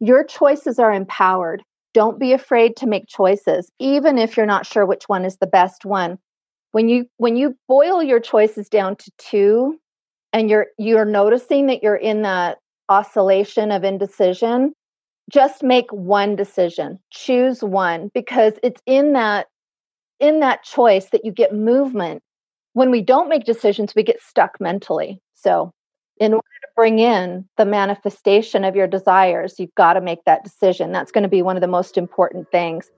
Your choices are empowered. Don't be afraid to make choices, even if you're not sure which one is the best one. When you when you boil your choices down to two and you're you're noticing that you're in that oscillation of indecision, just make one decision. Choose one because it's in that in that choice that you get movement. When we don't make decisions, we get stuck mentally. So, in order to bring in the manifestation of your desires, you've got to make that decision. That's going to be one of the most important things.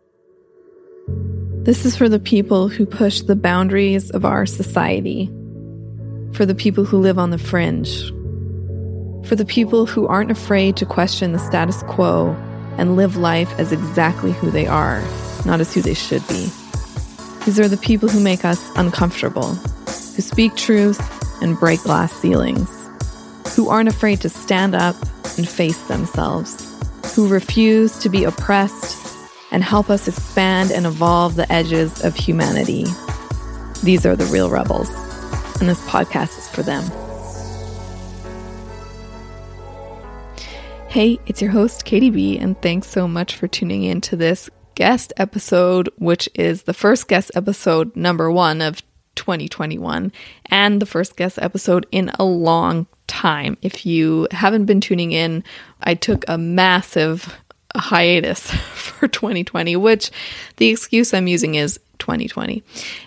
This is for the people who push the boundaries of our society, for the people who live on the fringe, for the people who aren't afraid to question the status quo and live life as exactly who they are, not as who they should be. These are the people who make us uncomfortable, who speak truth and break glass ceilings, who aren't afraid to stand up and face themselves, who refuse to be oppressed and help us expand and evolve the edges of humanity. These are the real rebels, and this podcast is for them. Hey, it's your host, Katie B, and thanks so much for tuning in to this guest episode, which is the first guest episode number one of 2021 and the first guest episode in a long time. If you haven't been tuning in, I took a massive hiatus for 2020, which the excuse I'm using is 2020.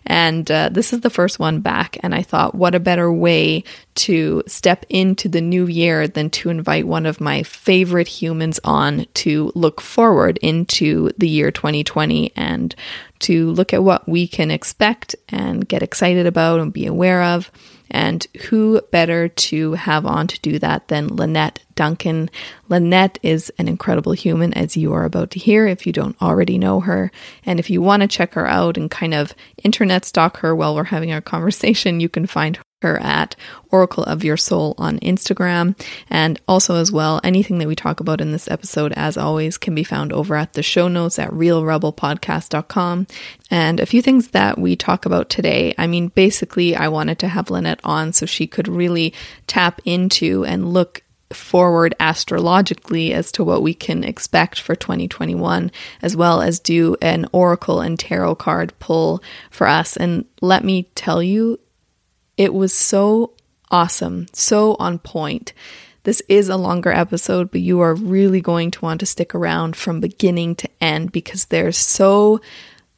And uh, this is the first one back. And I thought, what a better way to step into the new year than to invite one of my favorite humans on to look forward into the year 2020 and to look at what we can expect and get excited about and be aware of. And who better to have on to do that than Lynette Duncan? Lynette is an incredible human, as you are about to hear if you don't already know her. And if you want to check her out and kind of internet stalk her while we're having our conversation, you can find her at Oracle of Your Soul on Instagram. And also, as well, anything that we talk about in this episode, as always, can be found over at the show notes at realrebelpodcast.com. And a few things that we talk about today. I mean, basically, I wanted to have Lynette on so she could really tap into and look forward astrologically as to what we can expect for 2021, as well as do an oracle and tarot card pull for us. And let me tell you, it was so awesome, so on point. This is a longer episode, but you are really going to want to stick around from beginning to end because there's so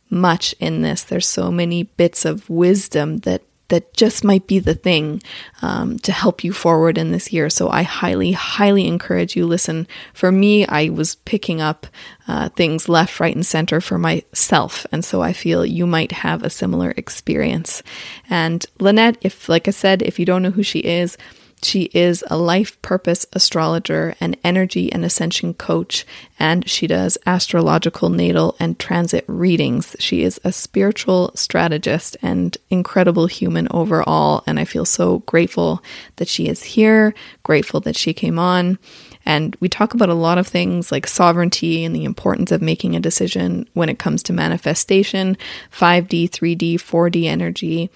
much in this. There's so many bits of wisdom that that just might be the thing um, to help you forward in this year. So I highly, highly encourage you listen. For me, I was picking up uh, things left, right, and center for myself, and so I feel you might have a similar experience. And Lynette, if like I said, if you don't know who she is. She is a life purpose astrologer, an energy and ascension coach, and she does astrological natal and transit readings. She is a spiritual strategist and incredible human overall. And I feel so grateful that she is here, grateful that she came on. And we talk about a lot of things like sovereignty and the importance of making a decision when it comes to manifestation, 5D, 3D, 4D energy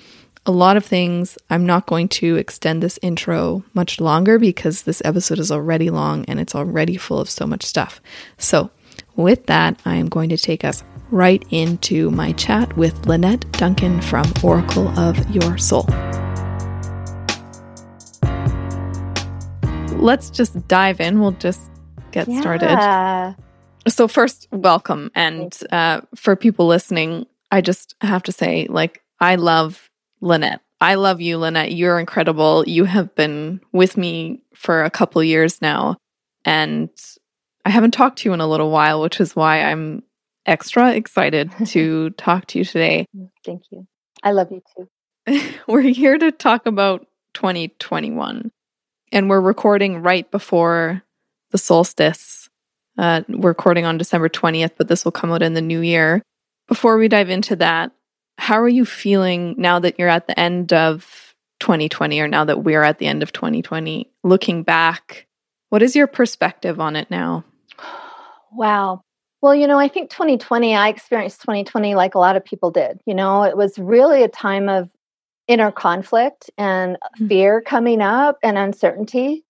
a lot of things. I'm not going to extend this intro much longer because this episode is already long and it's already full of so much stuff. So, with that, I am going to take us right into my chat with Lynette Duncan from Oracle of Your Soul. Let's just dive in. We'll just get yeah. started. So, first, welcome. And uh, for people listening, I just have to say, like, I love Lynette. I love you, Lynette. You're incredible. You have been with me for a couple years now. And I haven't talked to you in a little while, which is why I'm extra excited to talk to you today. Thank you. I love you too. we're here to talk about 2021. And we're recording right before the solstice. Uh, we're recording on December 20th, but this will come out in the new year. Before we dive into that, how are you feeling now that you're at the end of 2020 or now that we're at the end of 2020? Looking back, what is your perspective on it now? Wow. Well, you know, I think 2020, I experienced 2020 like a lot of people did. You know, it was really a time of inner conflict and mm-hmm. fear coming up and uncertainty.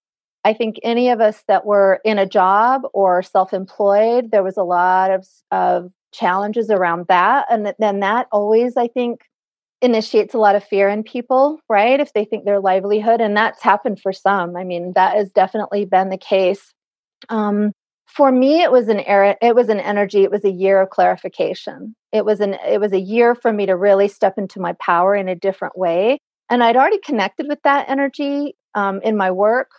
I think any of us that were in a job or self employed, there was a lot of, of challenges around that. And then that always, I think, initiates a lot of fear in people, right? If they think their livelihood, and that's happened for some. I mean, that has definitely been the case. Um, for me, it was an era, it was an energy, it was a year of clarification. It was an it was a year for me to really step into my power in a different way. And I'd already connected with that energy um, in my work,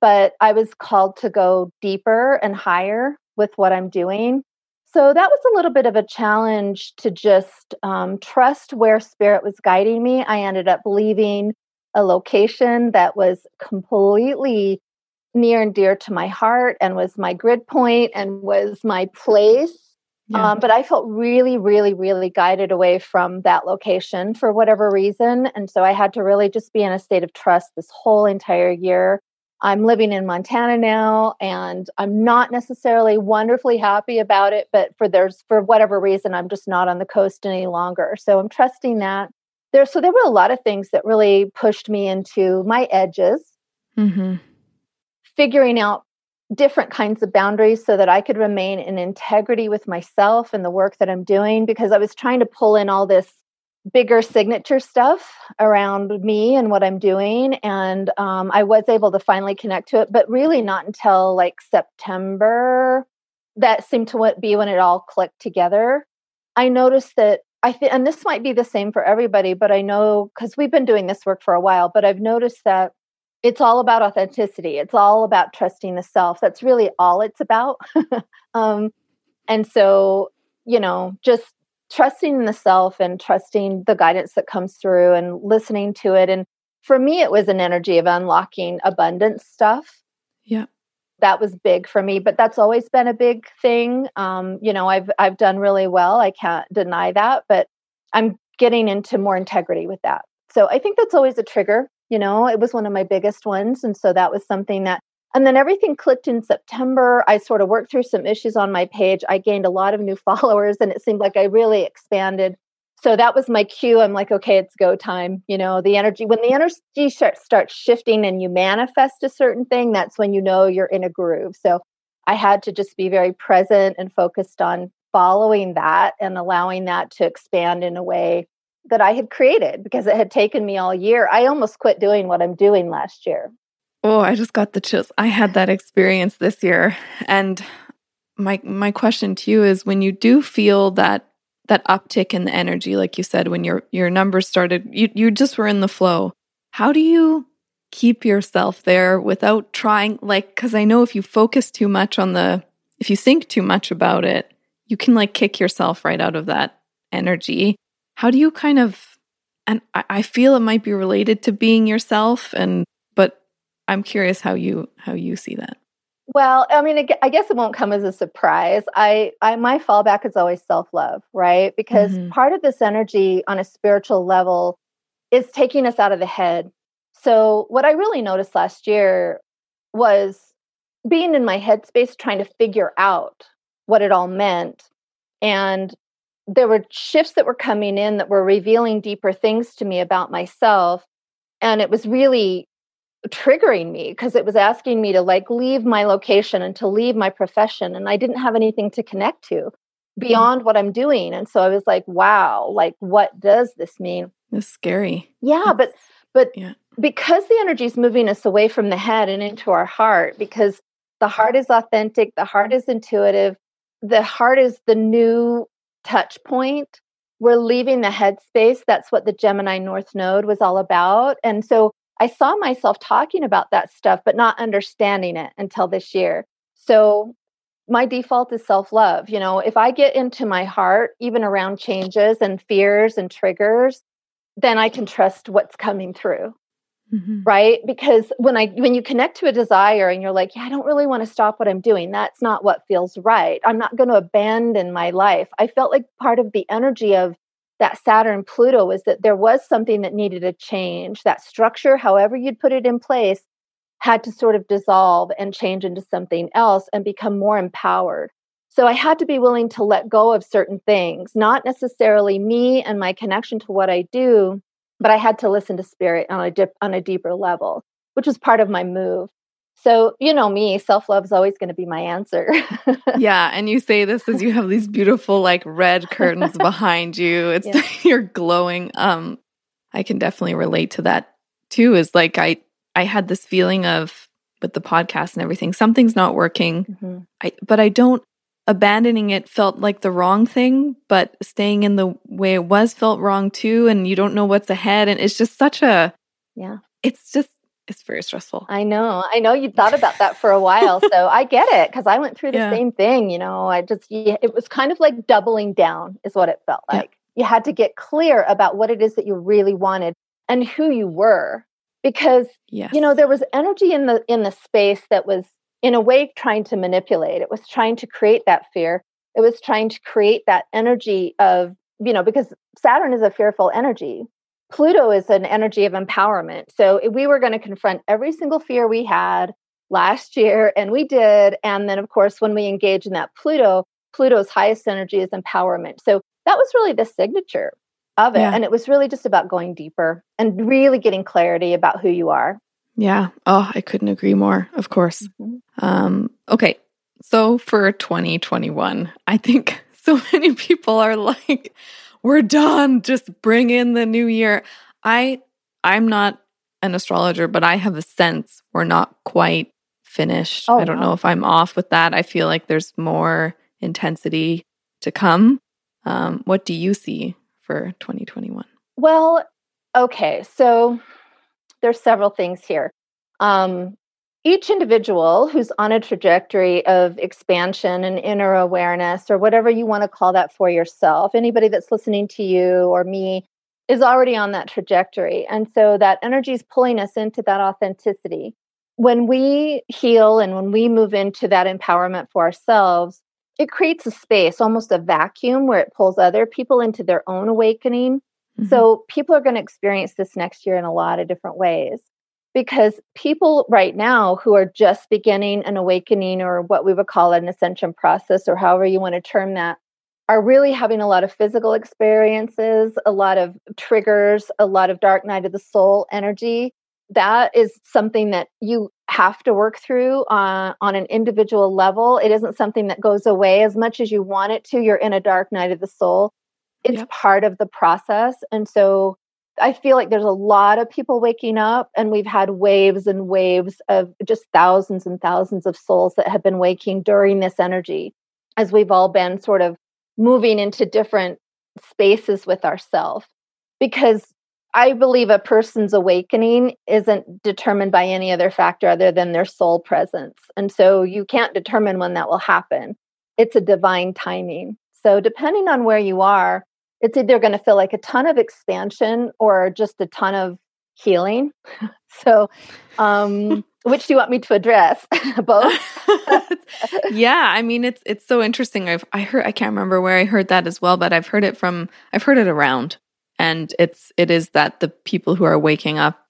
but I was called to go deeper and higher with what I'm doing. So that was a little bit of a challenge to just um, trust where spirit was guiding me. I ended up leaving a location that was completely near and dear to my heart and was my grid point and was my place. Yeah. Um, but I felt really, really, really guided away from that location for whatever reason. And so I had to really just be in a state of trust this whole entire year. I'm living in Montana now and I'm not necessarily wonderfully happy about it, but for there's for whatever reason I'm just not on the coast any longer. So I'm trusting that. There so there were a lot of things that really pushed me into my edges. Mm-hmm. Figuring out different kinds of boundaries so that I could remain in integrity with myself and the work that I'm doing because I was trying to pull in all this bigger signature stuff around me and what I'm doing. And um, I was able to finally connect to it, but really not until like September. That seemed to be when it all clicked together. I noticed that I think, and this might be the same for everybody, but I know because we've been doing this work for a while, but I've noticed that it's all about authenticity. It's all about trusting the self. That's really all it's about. um, and so, you know, just trusting the self and trusting the guidance that comes through and listening to it. And for me, it was an energy of unlocking abundance stuff. Yeah. That was big for me, but that's always been a big thing. Um, you know, I've I've done really well. I can't deny that, but I'm getting into more integrity with that. So I think that's always a trigger. You know, it was one of my biggest ones, and so that was something that and then everything clicked in September. I sort of worked through some issues on my page. I gained a lot of new followers and it seemed like I really expanded. So that was my cue. I'm like, okay, it's go time. You know, the energy, when the energy starts shifting and you manifest a certain thing, that's when you know you're in a groove. So I had to just be very present and focused on following that and allowing that to expand in a way that I had created because it had taken me all year. I almost quit doing what I'm doing last year. Oh, I just got the chills. I had that experience this year. And my my question to you is when you do feel that that uptick in the energy, like you said, when your your numbers started, you, you just were in the flow. How do you keep yourself there without trying like because I know if you focus too much on the if you think too much about it, you can like kick yourself right out of that energy. How do you kind of and I, I feel it might be related to being yourself and I'm curious how you how you see that. Well, I mean, I guess it won't come as a surprise. I, I my fallback is always self love, right? Because mm-hmm. part of this energy on a spiritual level is taking us out of the head. So, what I really noticed last year was being in my headspace, trying to figure out what it all meant, and there were shifts that were coming in that were revealing deeper things to me about myself, and it was really triggering me because it was asking me to like leave my location and to leave my profession and I didn't have anything to connect to mm-hmm. beyond what I'm doing and so I was like wow like what does this mean it's scary yeah but but yeah. because the energy is moving us away from the head and into our heart because the heart is authentic the heart is intuitive the heart is the new touch point we're leaving the head space that's what the Gemini North Node was all about and so I saw myself talking about that stuff, but not understanding it until this year. So my default is self love. You know, if I get into my heart, even around changes and fears and triggers, then I can trust what's coming through. Mm-hmm. Right? Because when I when you connect to a desire and you're like, yeah, I don't really want to stop what I'm doing. That's not what feels right. I'm not going to abandon my life. I felt like part of the energy of that Saturn Pluto was that there was something that needed a change. That structure, however you'd put it in place, had to sort of dissolve and change into something else and become more empowered. So I had to be willing to let go of certain things, not necessarily me and my connection to what I do, but I had to listen to spirit on a dip, on a deeper level, which was part of my move. So, you know me, self love is always going to be my answer. yeah. And you say this as you have these beautiful, like, red curtains behind you. It's yeah. you're glowing. Um, I can definitely relate to that too. Is like, I, I had this feeling of with the podcast and everything, something's not working. Mm-hmm. I, but I don't, abandoning it felt like the wrong thing, but staying in the way it was felt wrong too. And you don't know what's ahead. And it's just such a, yeah, it's just it's very stressful. I know. I know you thought about that for a while. so I get it because I went through the yeah. same thing. You know, I just, it was kind of like doubling down, is what it felt like. Yeah. You had to get clear about what it is that you really wanted and who you were because yes. you know there was energy in the in the space that was in a way trying to manipulate it was trying to create that fear it was trying to create that energy of you know because saturn is a fearful energy Pluto is an energy of empowerment. So we were going to confront every single fear we had last year, and we did. And then, of course, when we engage in that Pluto, Pluto's highest energy is empowerment. So that was really the signature of it. Yeah. And it was really just about going deeper and really getting clarity about who you are. Yeah. Oh, I couldn't agree more, of course. Mm-hmm. Um, okay. So for 2021, I think so many people are like, we're done. Just bring in the new year. I I'm not an astrologer, but I have a sense we're not quite finished. Oh, I don't wow. know if I'm off with that. I feel like there's more intensity to come. Um, what do you see for 2021? Well, okay, so there's several things here. Um, each individual who's on a trajectory of expansion and inner awareness, or whatever you want to call that for yourself, anybody that's listening to you or me is already on that trajectory. And so that energy is pulling us into that authenticity. When we heal and when we move into that empowerment for ourselves, it creates a space, almost a vacuum, where it pulls other people into their own awakening. Mm-hmm. So people are going to experience this next year in a lot of different ways because people right now who are just beginning an awakening or what we would call an ascension process or however you want to term that are really having a lot of physical experiences, a lot of triggers, a lot of dark night of the soul energy. That is something that you have to work through on, on an individual level. It isn't something that goes away as much as you want it to. You're in a dark night of the soul. It's yep. part of the process. And so I feel like there's a lot of people waking up, and we've had waves and waves of just thousands and thousands of souls that have been waking during this energy as we've all been sort of moving into different spaces with ourselves. Because I believe a person's awakening isn't determined by any other factor other than their soul presence. And so you can't determine when that will happen. It's a divine timing. So, depending on where you are, it's either going to feel like a ton of expansion or just a ton of healing. so, um, which do you want me to address? Both. yeah, I mean it's it's so interesting. I've I heard I can't remember where I heard that as well, but I've heard it from I've heard it around, and it's it is that the people who are waking up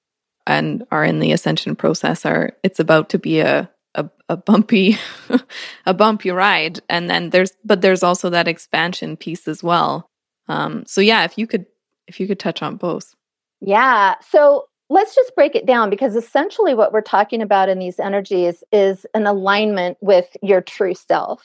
and are in the ascension process are it's about to be a a, a bumpy a bumpy ride and then there's but there's also that expansion piece as well um, so yeah, if you could if you could touch on both. Yeah. So let's just break it down because essentially what we're talking about in these energies is an alignment with your true self.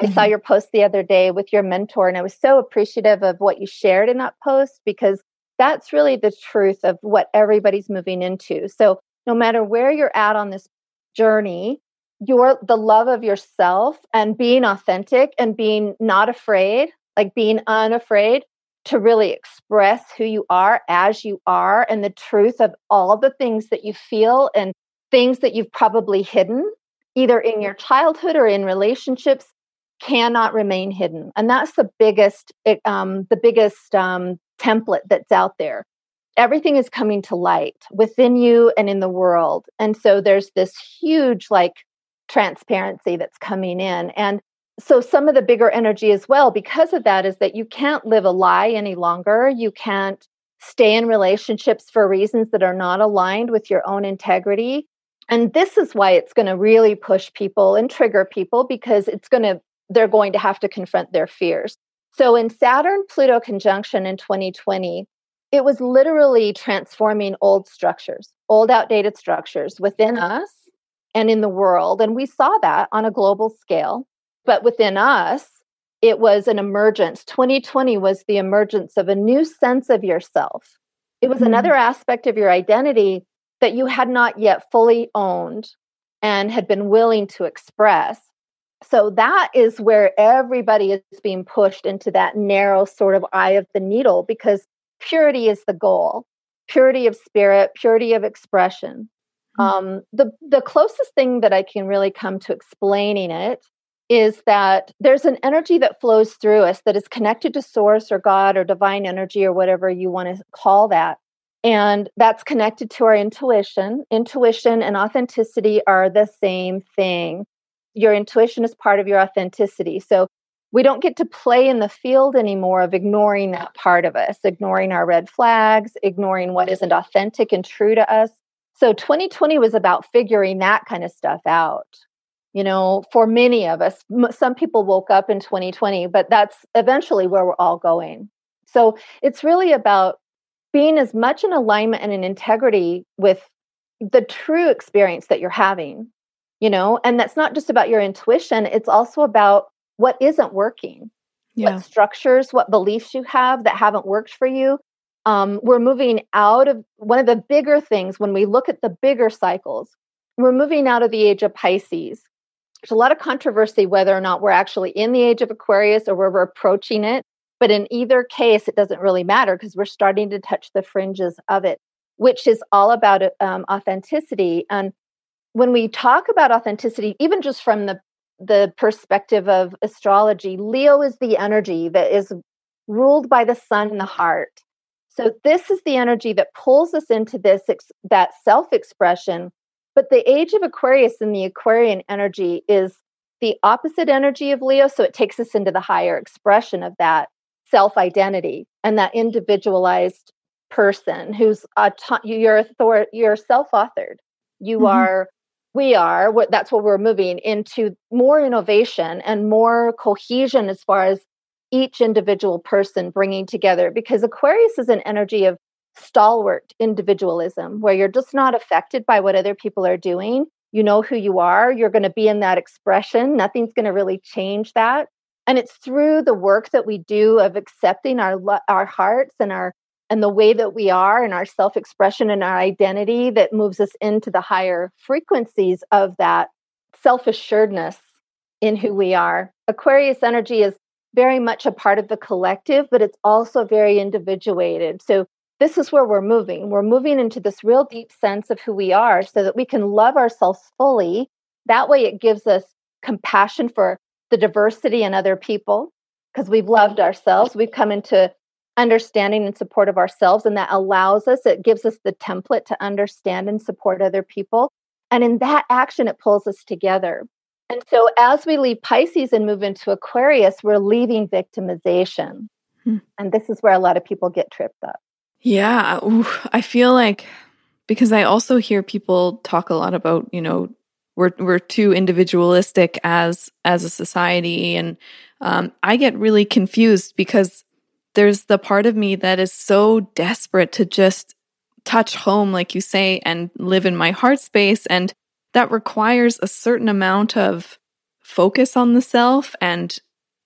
Mm-hmm. I saw mm-hmm. your post the other day with your mentor, and I was so appreciative of what you shared in that post because that's really the truth of what everybody's moving into. So, no matter where you're at on this journey, your the love of yourself and being authentic and being not afraid like being unafraid to really express who you are as you are and the truth of all the things that you feel and things that you've probably hidden either in your childhood or in relationships cannot remain hidden. And that's the biggest um, the biggest um, template that's out there. Everything is coming to light within you and in the world. And so there's this huge like transparency that's coming in. And so some of the bigger energy as well because of that is that you can't live a lie any longer you can't stay in relationships for reasons that are not aligned with your own integrity and this is why it's going to really push people and trigger people because it's going to they're going to have to confront their fears so in saturn pluto conjunction in 2020 it was literally transforming old structures old outdated structures within us and in the world. And we saw that on a global scale. But within us, it was an emergence. 2020 was the emergence of a new sense of yourself. It was mm-hmm. another aspect of your identity that you had not yet fully owned and had been willing to express. So that is where everybody is being pushed into that narrow sort of eye of the needle because purity is the goal purity of spirit, purity of expression. Mm-hmm. Um, the, the closest thing that I can really come to explaining it is that there's an energy that flows through us that is connected to source or God or divine energy or whatever you want to call that. And that's connected to our intuition. Intuition and authenticity are the same thing. Your intuition is part of your authenticity. So we don't get to play in the field anymore of ignoring that part of us, ignoring our red flags, ignoring what isn't authentic and true to us. So 2020 was about figuring that kind of stuff out you know for many of us some people woke up in 2020 but that's eventually where we're all going. So it's really about being as much in alignment and in integrity with the true experience that you're having you know? And that's not just about your intuition it's also about what isn't working yeah. what structures what beliefs you have that haven't worked for you. Um, we're moving out of one of the bigger things when we look at the bigger cycles we're moving out of the age of pisces there's a lot of controversy whether or not we're actually in the age of Aquarius or where we're approaching it. But in either case, it doesn't really matter because we're starting to touch the fringes of it, which is all about um, authenticity. And when we talk about authenticity, even just from the the perspective of astrology, Leo is the energy that is ruled by the sun in the heart. So this is the energy that pulls us into this that self-expression but the age of Aquarius and the Aquarian energy is the opposite energy of Leo. So it takes us into the higher expression of that self identity and that individualized person who's auto- you're author- you're self authored. You mm-hmm. are, we are, what that's what we're moving into more innovation and more cohesion as far as each individual person bringing together because Aquarius is an energy of stalwart individualism where you're just not affected by what other people are doing. You know who you are. You're going to be in that expression. Nothing's going to really change that. And it's through the work that we do of accepting our our hearts and our and the way that we are and our self-expression and our identity that moves us into the higher frequencies of that self-assuredness in who we are. Aquarius energy is very much a part of the collective, but it's also very individuated. So this is where we're moving. We're moving into this real deep sense of who we are so that we can love ourselves fully. That way, it gives us compassion for the diversity in other people because we've loved ourselves. We've come into understanding and support of ourselves, and that allows us, it gives us the template to understand and support other people. And in that action, it pulls us together. And so, as we leave Pisces and move into Aquarius, we're leaving victimization. Hmm. And this is where a lot of people get tripped up. Yeah, ooh, I feel like because I also hear people talk a lot about, you know, we're we're too individualistic as as a society, and um, I get really confused because there's the part of me that is so desperate to just touch home, like you say, and live in my heart space, and that requires a certain amount of focus on the self and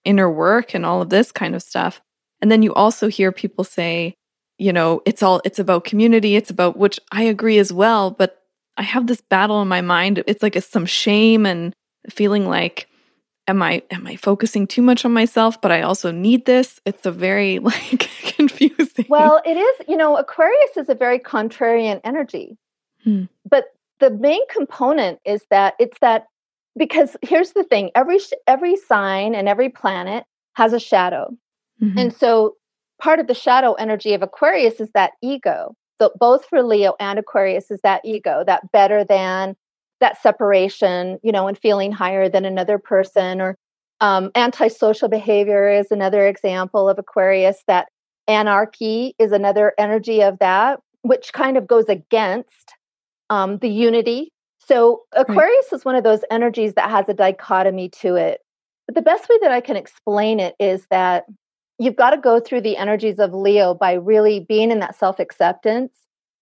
inner work and all of this kind of stuff. And then you also hear people say, you know, it's all, it's about community. It's about, which I agree as well. But I have this battle in my mind. It's like a, some shame and feeling like, am I, am I focusing too much on myself? But I also need this. It's a very like confusing. Well, it is, you know, Aquarius is a very contrarian energy. Hmm. But the main component is that it's that because here's the thing every every sign and every planet has a shadow mm-hmm. and so part of the shadow energy of Aquarius is that ego. So both for Leo and Aquarius is that ego, that better than, that separation, you know, and feeling higher than another person or um, antisocial behavior is another example of Aquarius. That anarchy is another energy of that, which kind of goes against um, the unity. So Aquarius right. is one of those energies that has a dichotomy to it. But the best way that I can explain it is that you've got to go through the energies of Leo by really being in that self acceptance,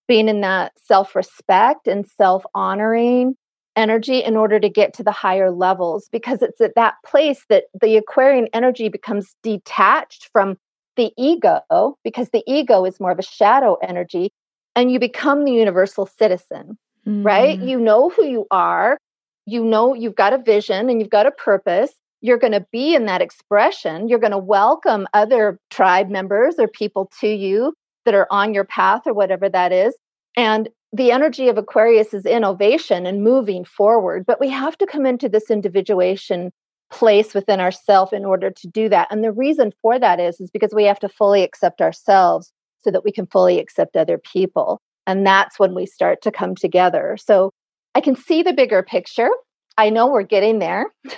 being in that self respect and self honoring, energy in order to get to the higher levels because it's at that place that the Aquarian energy becomes detached from the ego because the ego is more of a shadow energy and you become the universal citizen, mm. right? You know who you are. You know you've got a vision and you've got a purpose. You're going to be in that expression. You're going to welcome other tribe members or people to you that are on your path or whatever that is. And the energy of Aquarius is innovation and moving forward, but we have to come into this individuation place within ourselves in order to do that. And the reason for that is is because we have to fully accept ourselves so that we can fully accept other people. And that's when we start to come together. So I can see the bigger picture. I know we're getting there.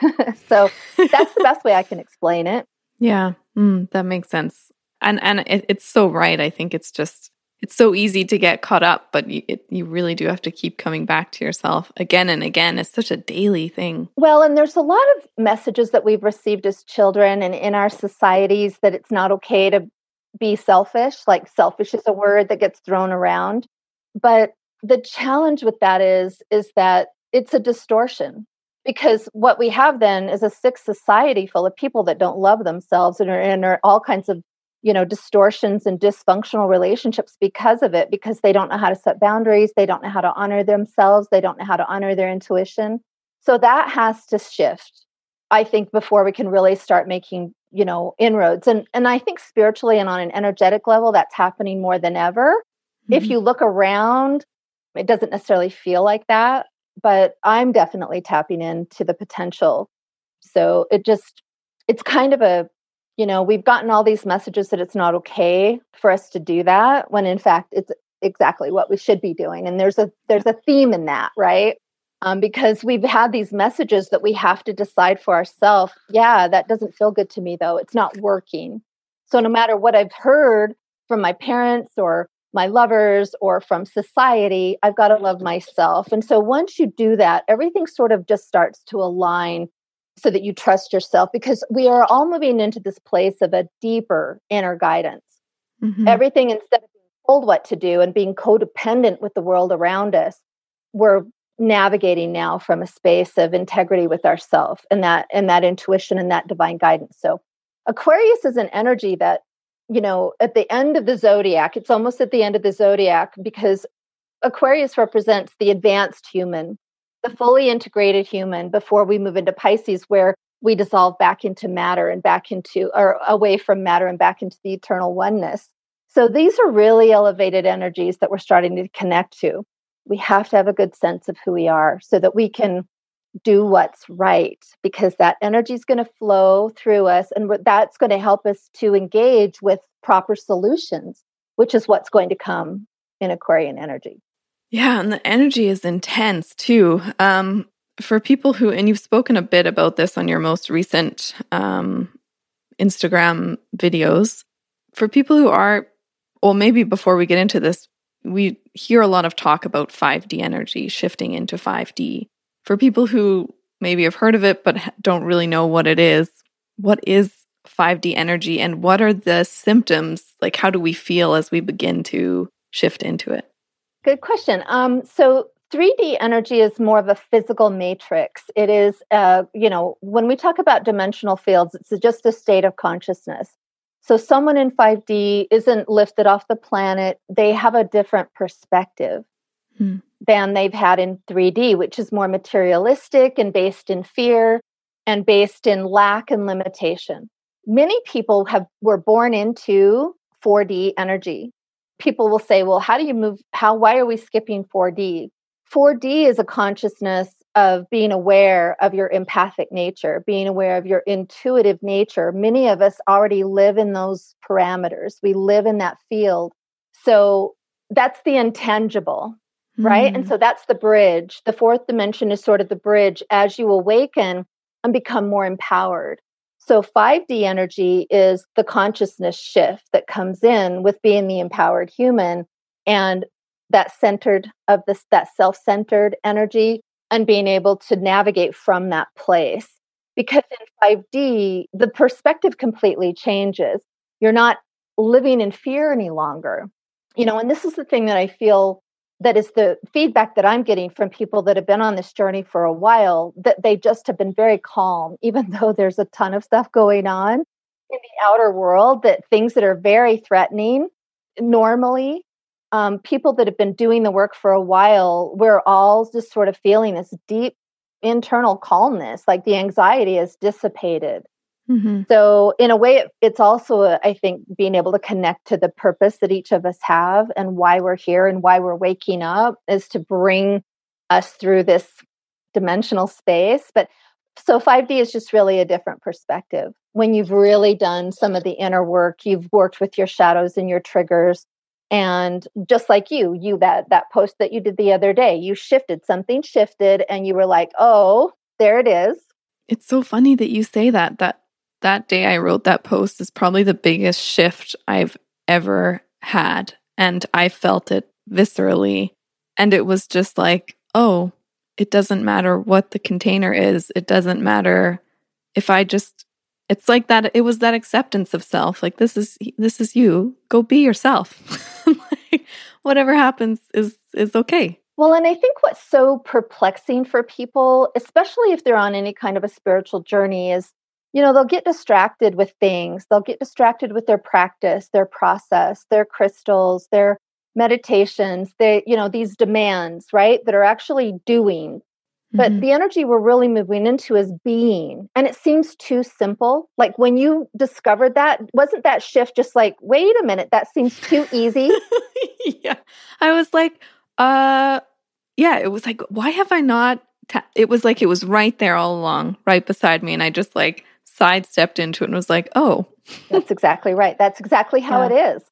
so that's the best way I can explain it. Yeah, mm, that makes sense. And and it, it's so right. I think it's just it's so easy to get caught up, but you, it, you really do have to keep coming back to yourself again and again. It's such a daily thing. Well, and there's a lot of messages that we've received as children and in our societies that it's not okay to be selfish. Like selfish is a word that gets thrown around. But the challenge with that is is that it's a distortion because what we have then is a sick society full of people that don't love themselves and are, are all kinds of you know distortions and dysfunctional relationships because of it because they don't know how to set boundaries they don't know how to honor themselves they don't know how to honor their intuition. So that has to shift i think before we can really start making you know inroads. And and i think spiritually and on an energetic level that's happening more than ever. Mm-hmm. if you look around it doesn't necessarily feel like that but i'm definitely tapping into the potential so it just it's kind of a you know, we've gotten all these messages that it's not okay for us to do that when in fact it's exactly what we should be doing. And there's a there's a theme in that, right? Um, because we've had these messages that we have to decide for ourselves. Yeah, that doesn't feel good to me though. It's not working. So no matter what I've heard from my parents or my lovers or from society, I've got to love myself. And so once you do that, everything sort of just starts to align so that you trust yourself because we are all moving into this place of a deeper inner guidance. Mm-hmm. Everything instead of being told what to do and being codependent with the world around us, we're navigating now from a space of integrity with ourself and that and that intuition and that divine guidance. So Aquarius is an energy that, you know, at the end of the zodiac, it's almost at the end of the zodiac because Aquarius represents the advanced human the fully integrated human before we move into Pisces, where we dissolve back into matter and back into, or away from matter and back into the eternal oneness. So these are really elevated energies that we're starting to connect to. We have to have a good sense of who we are so that we can do what's right because that energy is going to flow through us and that's going to help us to engage with proper solutions, which is what's going to come in Aquarian energy. Yeah, and the energy is intense too. Um, for people who, and you've spoken a bit about this on your most recent um, Instagram videos, for people who are, well, maybe before we get into this, we hear a lot of talk about 5D energy shifting into 5D. For people who maybe have heard of it but don't really know what it is, what is 5D energy and what are the symptoms? Like, how do we feel as we begin to shift into it? Good question. Um, so 3D energy is more of a physical matrix. It is, uh, you know, when we talk about dimensional fields, it's just a state of consciousness. So someone in 5D isn't lifted off the planet. They have a different perspective hmm. Than they've had in 3D, which is more materialistic and based in fear and based in lack and limitation. Many people have were born into 4D energy people will say, well, how do you move? How, why are we skipping 4D? 4D is a consciousness of being aware of your empathic nature, being aware of your intuitive nature. Many of us already live in those parameters, we live in that field. So that's the intangible, mm. right? And hmm. so that's the bridge. The fourth dimension is sort of the bridge as you awaken and become more empowered. So 5D energy is the consciousness shift that comes in with being the empowered human and that centered of this that self-centered energy and being able to navigate from that place. Because in 5D, the perspective completely changes. You're not living in fear any longer. You know, and this is the thing that I feel that is the feedback that I'm getting from people that have been on this journey for a while that they just have been very calm, even though there's a ton of stuff going on in the outer world, that things that are very threatening normally. Um, people that have been doing the work for a while, we're all just sort of feeling this deep internal calmness, like the anxiety is dissipated. Mm-hmm. So, in a way, it's also, I think, being able to connect to the purpose that each of us have and why we're here and why we're waking up is to bring us through this dimensional space. But so 5D is just really a different perspective. When you've really done some of the inner work, you've worked with your shadows and your triggers. And just like you, you that that post that you did the other day, you shifted, something shifted, and you were like, oh, there it is. It's so funny that you say that. That that day I wrote that post is probably the biggest shift I've ever had. And I felt it viscerally. And it was just like, oh, it doesn't matter what the container is. It doesn't matter if I just it's like that it was that acceptance of self like this is this is you go be yourself like, whatever happens is is okay well and i think what's so perplexing for people especially if they're on any kind of a spiritual journey is you know, they'll get distracted with things. They'll get distracted with their practice, their process, their crystals, their meditations, they, you know, these demands, right, that are actually doing. But mm-hmm. the energy we're really moving into is being. And it seems too simple. Like when you discovered that, wasn't that shift just like, wait a minute, that seems too easy? yeah. I was like, uh, yeah, it was like, why have I not? Ta-? It was like it was right there all along, right beside me. And I just like sidestepped into it and was like, oh. That's exactly right. That's exactly how yeah. it is.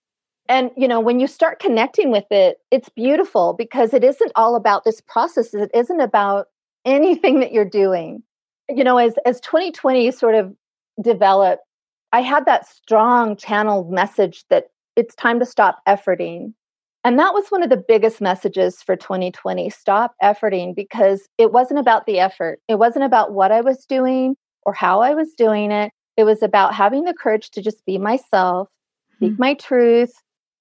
And, you know, when you start connecting with it, it's beautiful because it isn't all about this process. It isn't about anything that you're doing. You know, as, as 2020 sort of developed, I had that strong channeled message that it's time to stop efforting. And that was one of the biggest messages for 2020 stop efforting because it wasn't about the effort. It wasn't about what I was doing or how I was doing it. It was about having the courage to just be myself, speak mm-hmm. my truth,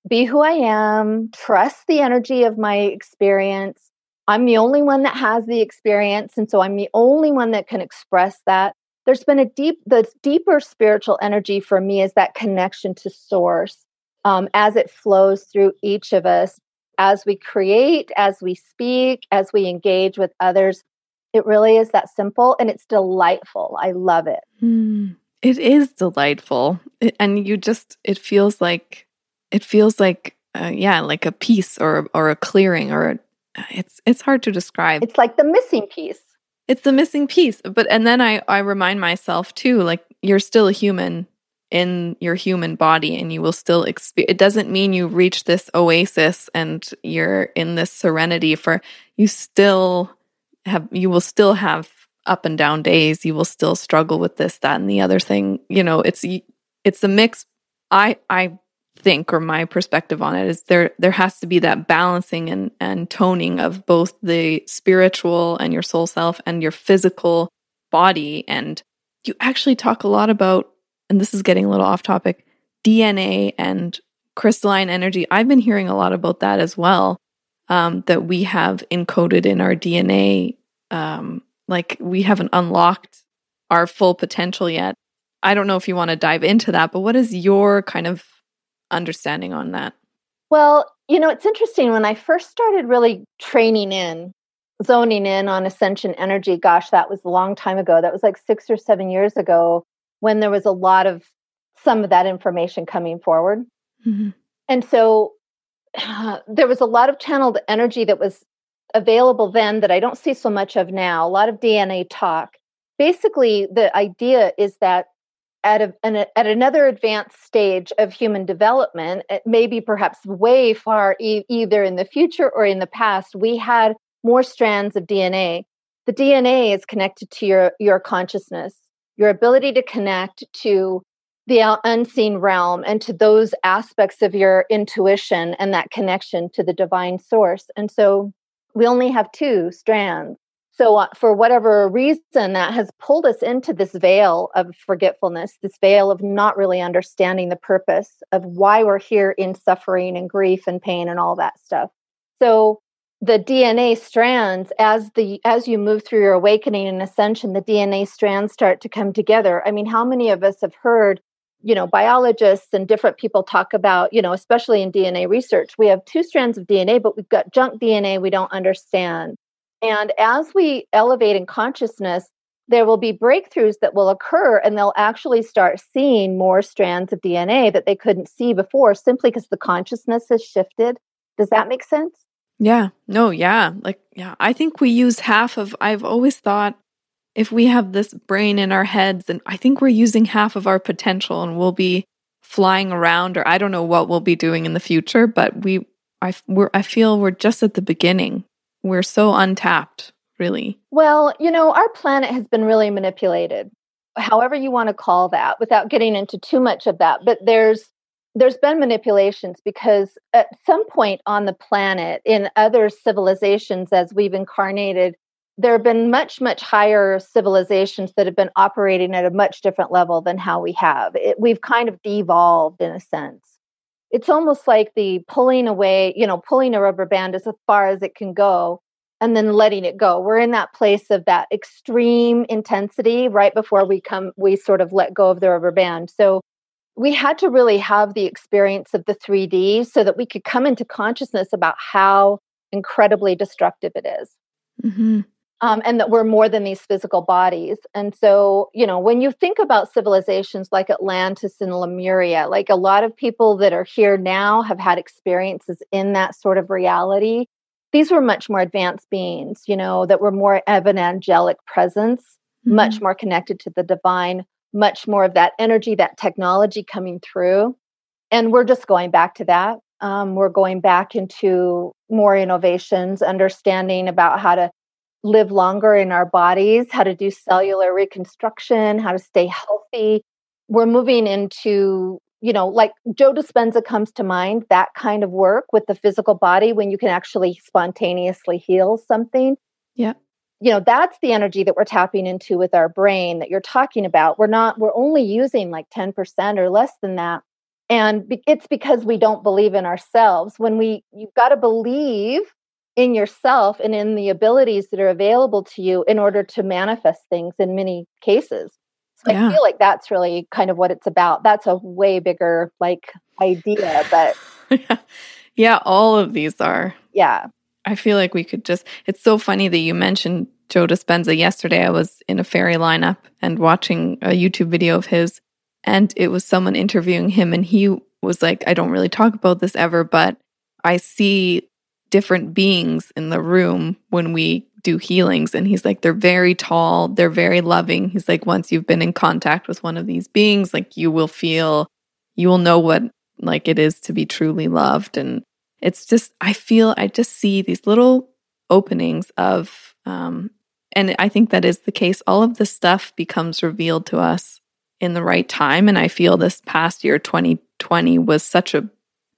be who I am, trust the energy of my experience. I'm the only one that has the experience. And so I'm the only one that can express that. There's been a deep, the deeper spiritual energy for me is that connection to source um, as it flows through each of us, as we create, as we speak, as we engage with others. It really is that simple and it's delightful. I love it. Mm, it is delightful. It, and you just, it feels like, it feels like, uh, yeah, like a peace or, or a clearing or a, it's, it's hard to describe. It's like the missing piece. It's the missing piece. But, and then I, I remind myself too, like you're still a human in your human body and you will still experience it doesn't mean you reach this oasis and you're in this serenity for you still have you will still have up and down days. You will still struggle with this that and the other thing. You know it's it's a mix. I i think or my perspective on it is there there has to be that balancing and and toning of both the spiritual and your soul self and your physical body. And you actually talk a lot about and this is getting a little off topic dna and crystalline energy. I've been hearing a lot about that as well um, that we have encoded in our DNA. Um, like we haven't unlocked our full potential yet. I don't know if you want to dive into that, but what is your kind of understanding on that? Well, you know, it's interesting. When I first started really training in, zoning in on ascension energy, gosh, that was a long time ago. That was like six or seven years ago when there was a lot of some of that information coming forward. Mm-hmm. And so there was a lot of channeled energy that was available then that I don't see so much of now, a lot of DNA talk. Basically, the idea is that at, a, an, at another advanced stage of human development, eh, maybe perhaps way far e- either in the future or in the past, we had more strands of DNA. The DNA is connected to your, your consciousness, your ability to connect to the unseen realm and to those aspects of your intuition and that connection to the divine source. And so we only have two strands. So, uh, for whatever reason, that has pulled us into this veil of forgetfulness, this veil of not really understanding the purpose of why we're here in suffering and grief and pain and all that stuff. So, the DNA strands as the as you move through your awakening and ascension, the DNA strands start to come together. I mean, how many of us have heard, you know, biologists and different people talk about, you know, especially in DNA research, we have two strands of DNA, but we've got junk DNA we don't understand. And as we elevate in consciousness, there will be breakthroughs that will occur and they'll actually start seeing more strands of DNA that they couldn't see before simply because the consciousness has shifted. Does that make sense? Yeah. No, yeah. Like, yeah, I think we use half of, I've always thought if we have this brain in our heads, and I think we're using half of our potential and we'll be flying around, or I don't know what we'll be doing in the future, but we, I, we're, I feel we're just at the beginning. We're so untapped, really. Well, you know, our planet has been really manipulated, however you want to call that, without getting into too much of that. But there's, there's been manipulations because at some point on the planet in other civilizations as we've incarnated there have been much much higher civilizations that have been operating at a much different level than how we have it, we've kind of devolved in a sense it's almost like the pulling away you know pulling a rubber band as far as it can go and then letting it go we're in that place of that extreme intensity right before we come we sort of let go of the rubber band so we had to really have the experience of the 3D so that we could come into consciousness about how incredibly destructive it is. Mm-hmm. Um, and that we're more than these physical bodies. And so, you know, when you think about civilizations like Atlantis and Lemuria, like a lot of people that are here now have had experiences in that sort of reality. These were much more advanced beings, you know, that were more of an angelic presence, mm-hmm. much more connected to the divine, much more of that energy, that technology coming through. And we're just going back to that. Um, we're going back into more innovations, understanding about how to live longer in our bodies, how to do cellular reconstruction, how to stay healthy. We're moving into, you know, like Joe Dispenza comes to mind, that kind of work with the physical body when you can actually spontaneously heal something. Yeah you know that's the energy that we're tapping into with our brain that you're talking about we're not we're only using like 10% or less than that and it's because we don't believe in ourselves when we you've got to believe in yourself and in the abilities that are available to you in order to manifest things in many cases. So yeah. i feel like that's really kind of what it's about. That's a way bigger like idea but yeah. Yeah, all of these are. Yeah. I feel like we could just, it's so funny that you mentioned Joe Dispenza. Yesterday, I was in a ferry lineup and watching a YouTube video of his, and it was someone interviewing him, and he was like, I don't really talk about this ever, but I see different beings in the room when we do healings. And he's like, they're very tall, they're very loving. He's like, once you've been in contact with one of these beings, like you will feel, you will know what like it is to be truly loved. And it's just, I feel, I just see these little openings of, um, and I think that is the case. All of this stuff becomes revealed to us in the right time. And I feel this past year, 2020, was such a,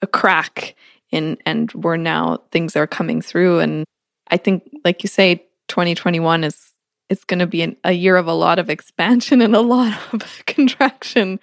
a crack in, and we're now things are coming through. And I think, like you say, 2021 is it's going to be an, a year of a lot of expansion and a lot of contraction.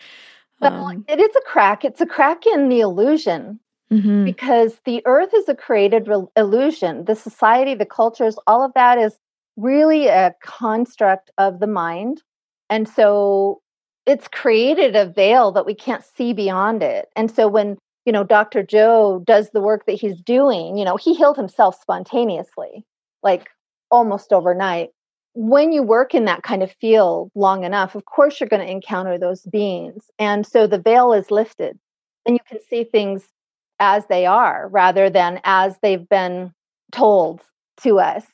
Um, it is a crack. It's a crack in the illusion Mm-hmm. Because the earth is a created re- illusion. The society, the cultures, all of that is really a construct of the mind. And so it's created a veil that we can't see beyond it. And so when, you know, Dr. Joe does the work that he's doing, you know, he healed himself spontaneously, like almost overnight. When you work in that kind of field long enough, of course, you're going to encounter those beings. And so the veil is lifted and you can see things as they are rather than as they've been told to us.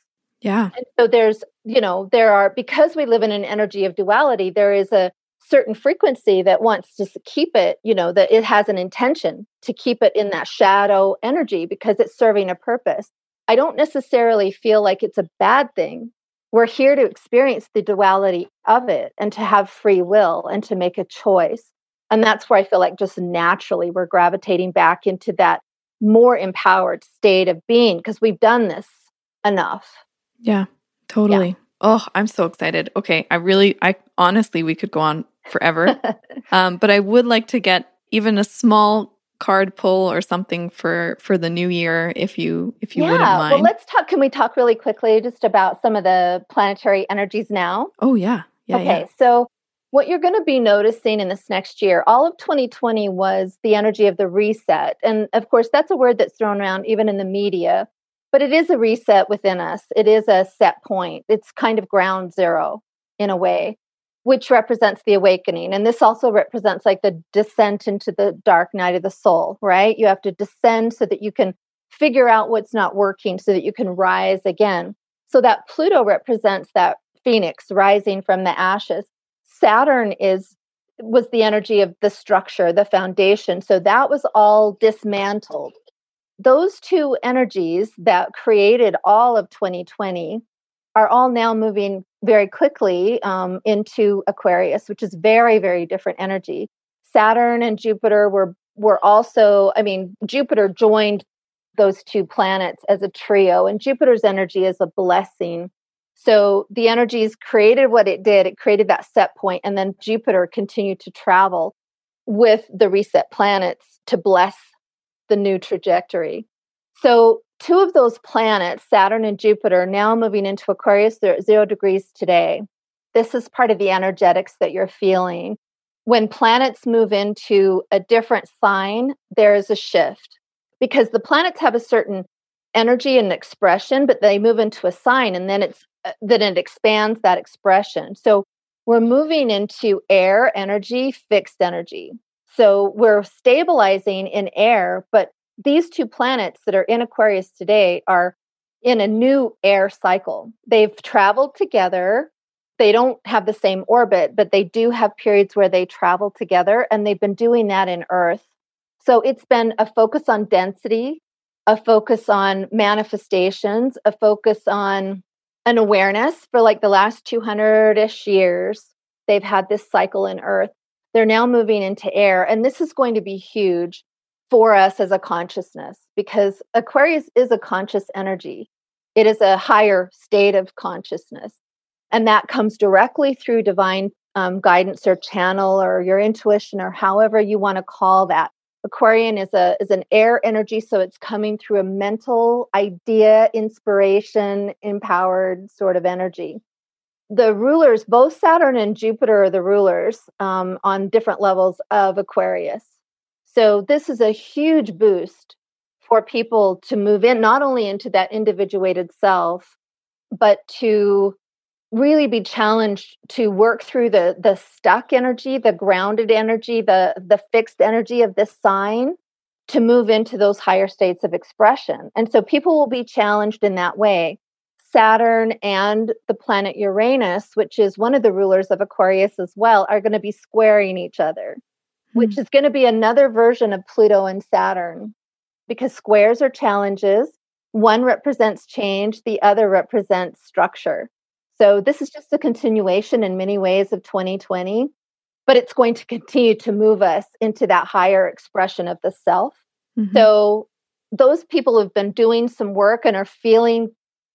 Yeah. And so there's, you know, there are, because we live in an energy of duality, there is a certain frequency that wants to keep it, you know, that it has an intention to keep it in that shadow energy because it's serving a purpose. I don't necessarily feel like it's a bad thing. We're here to experience the duality of it and to have free will and to make a choice. And that's where I feel like just naturally we're gravitating back into that more empowered state of being because we've done this enough. Yeah, totally. Yeah. Oh, I'm so excited. Okay. I really, I honestly, we could go on forever. um, but I would like to get even a small card pull or something for for the new year if you if you yeah, wouldn't mind. Well, let's talk can we talk really quickly just about some of the planetary energies now? Oh yeah. Yeah. okay. Yeah. So what you're going to be noticing in this next year, all of 2020 was the energy of the reset. And of course, that's a word that's thrown around even in the media, but it is a reset within us. It is a set point. It's kind of ground zero in a way which represents the awakening. And this also represents like the descent into the dark night of the soul, right? You have to descend so that you can figure out what's not working so that you can rise again. So that Pluto represents that phoenix rising from the ashes. Saturn is was the energy of the structure, the foundation. So that was all dismantled. Those two energies that created all of 2020 are all now moving very quickly um, into Aquarius, which is very, very different energy. Saturn and Jupiter were were also, I mean, Jupiter joined those two planets as a trio, and Jupiter's energy is a blessing. So the energies created what it did, it created that set point, and then Jupiter continued to travel with the reset planets to bless the new trajectory. So two of those planets, Saturn and Jupiter, now moving into Aquarius, they're at zero degrees today. This is part of the energetics that you're feeling. When planets move into a different sign, there is a shift because the planets have a certain energy and expression, but they move into a sign and then it's uh, then it expands that expression. So we're moving into air energy, fixed energy. So we're stabilizing in air, but these two planets that are in Aquarius today are in a new air cycle. They've traveled together. They don't have the same orbit, but they do have periods where they travel together, and they've been doing that in Earth. So it's been a focus on density, a focus on manifestations, a focus on an awareness for like the last 200 ish years. They've had this cycle in Earth. They're now moving into air, and this is going to be huge for us as a consciousness because Aquarius is a conscious energy. It is a higher state of consciousness. And that comes directly through divine um, guidance or channel or your intuition or however you want to call that. Aquarian is a is an air energy, so it's coming through a mental idea, inspiration, empowered sort of energy. The rulers, both Saturn and Jupiter, are the rulers um, on different levels of Aquarius. So this is a huge boost for people to move in not only into that individuated self, but to really be challenged to work through the the stuck energy, the grounded energy, the the fixed energy of this sign to move into those higher states of expression. And so people will be challenged in that way. Saturn and the planet Uranus, which is one of the rulers of Aquarius as well, are going to be squaring each other which hmm. is going to be another version of Pluto and Saturn because squares are challenges. One represents change, the other represents structure. So this is just a continuation in many ways of 2020, but it's going to continue to move us into that higher expression of the self. Mm-hmm. So those people who've been doing some work and are feeling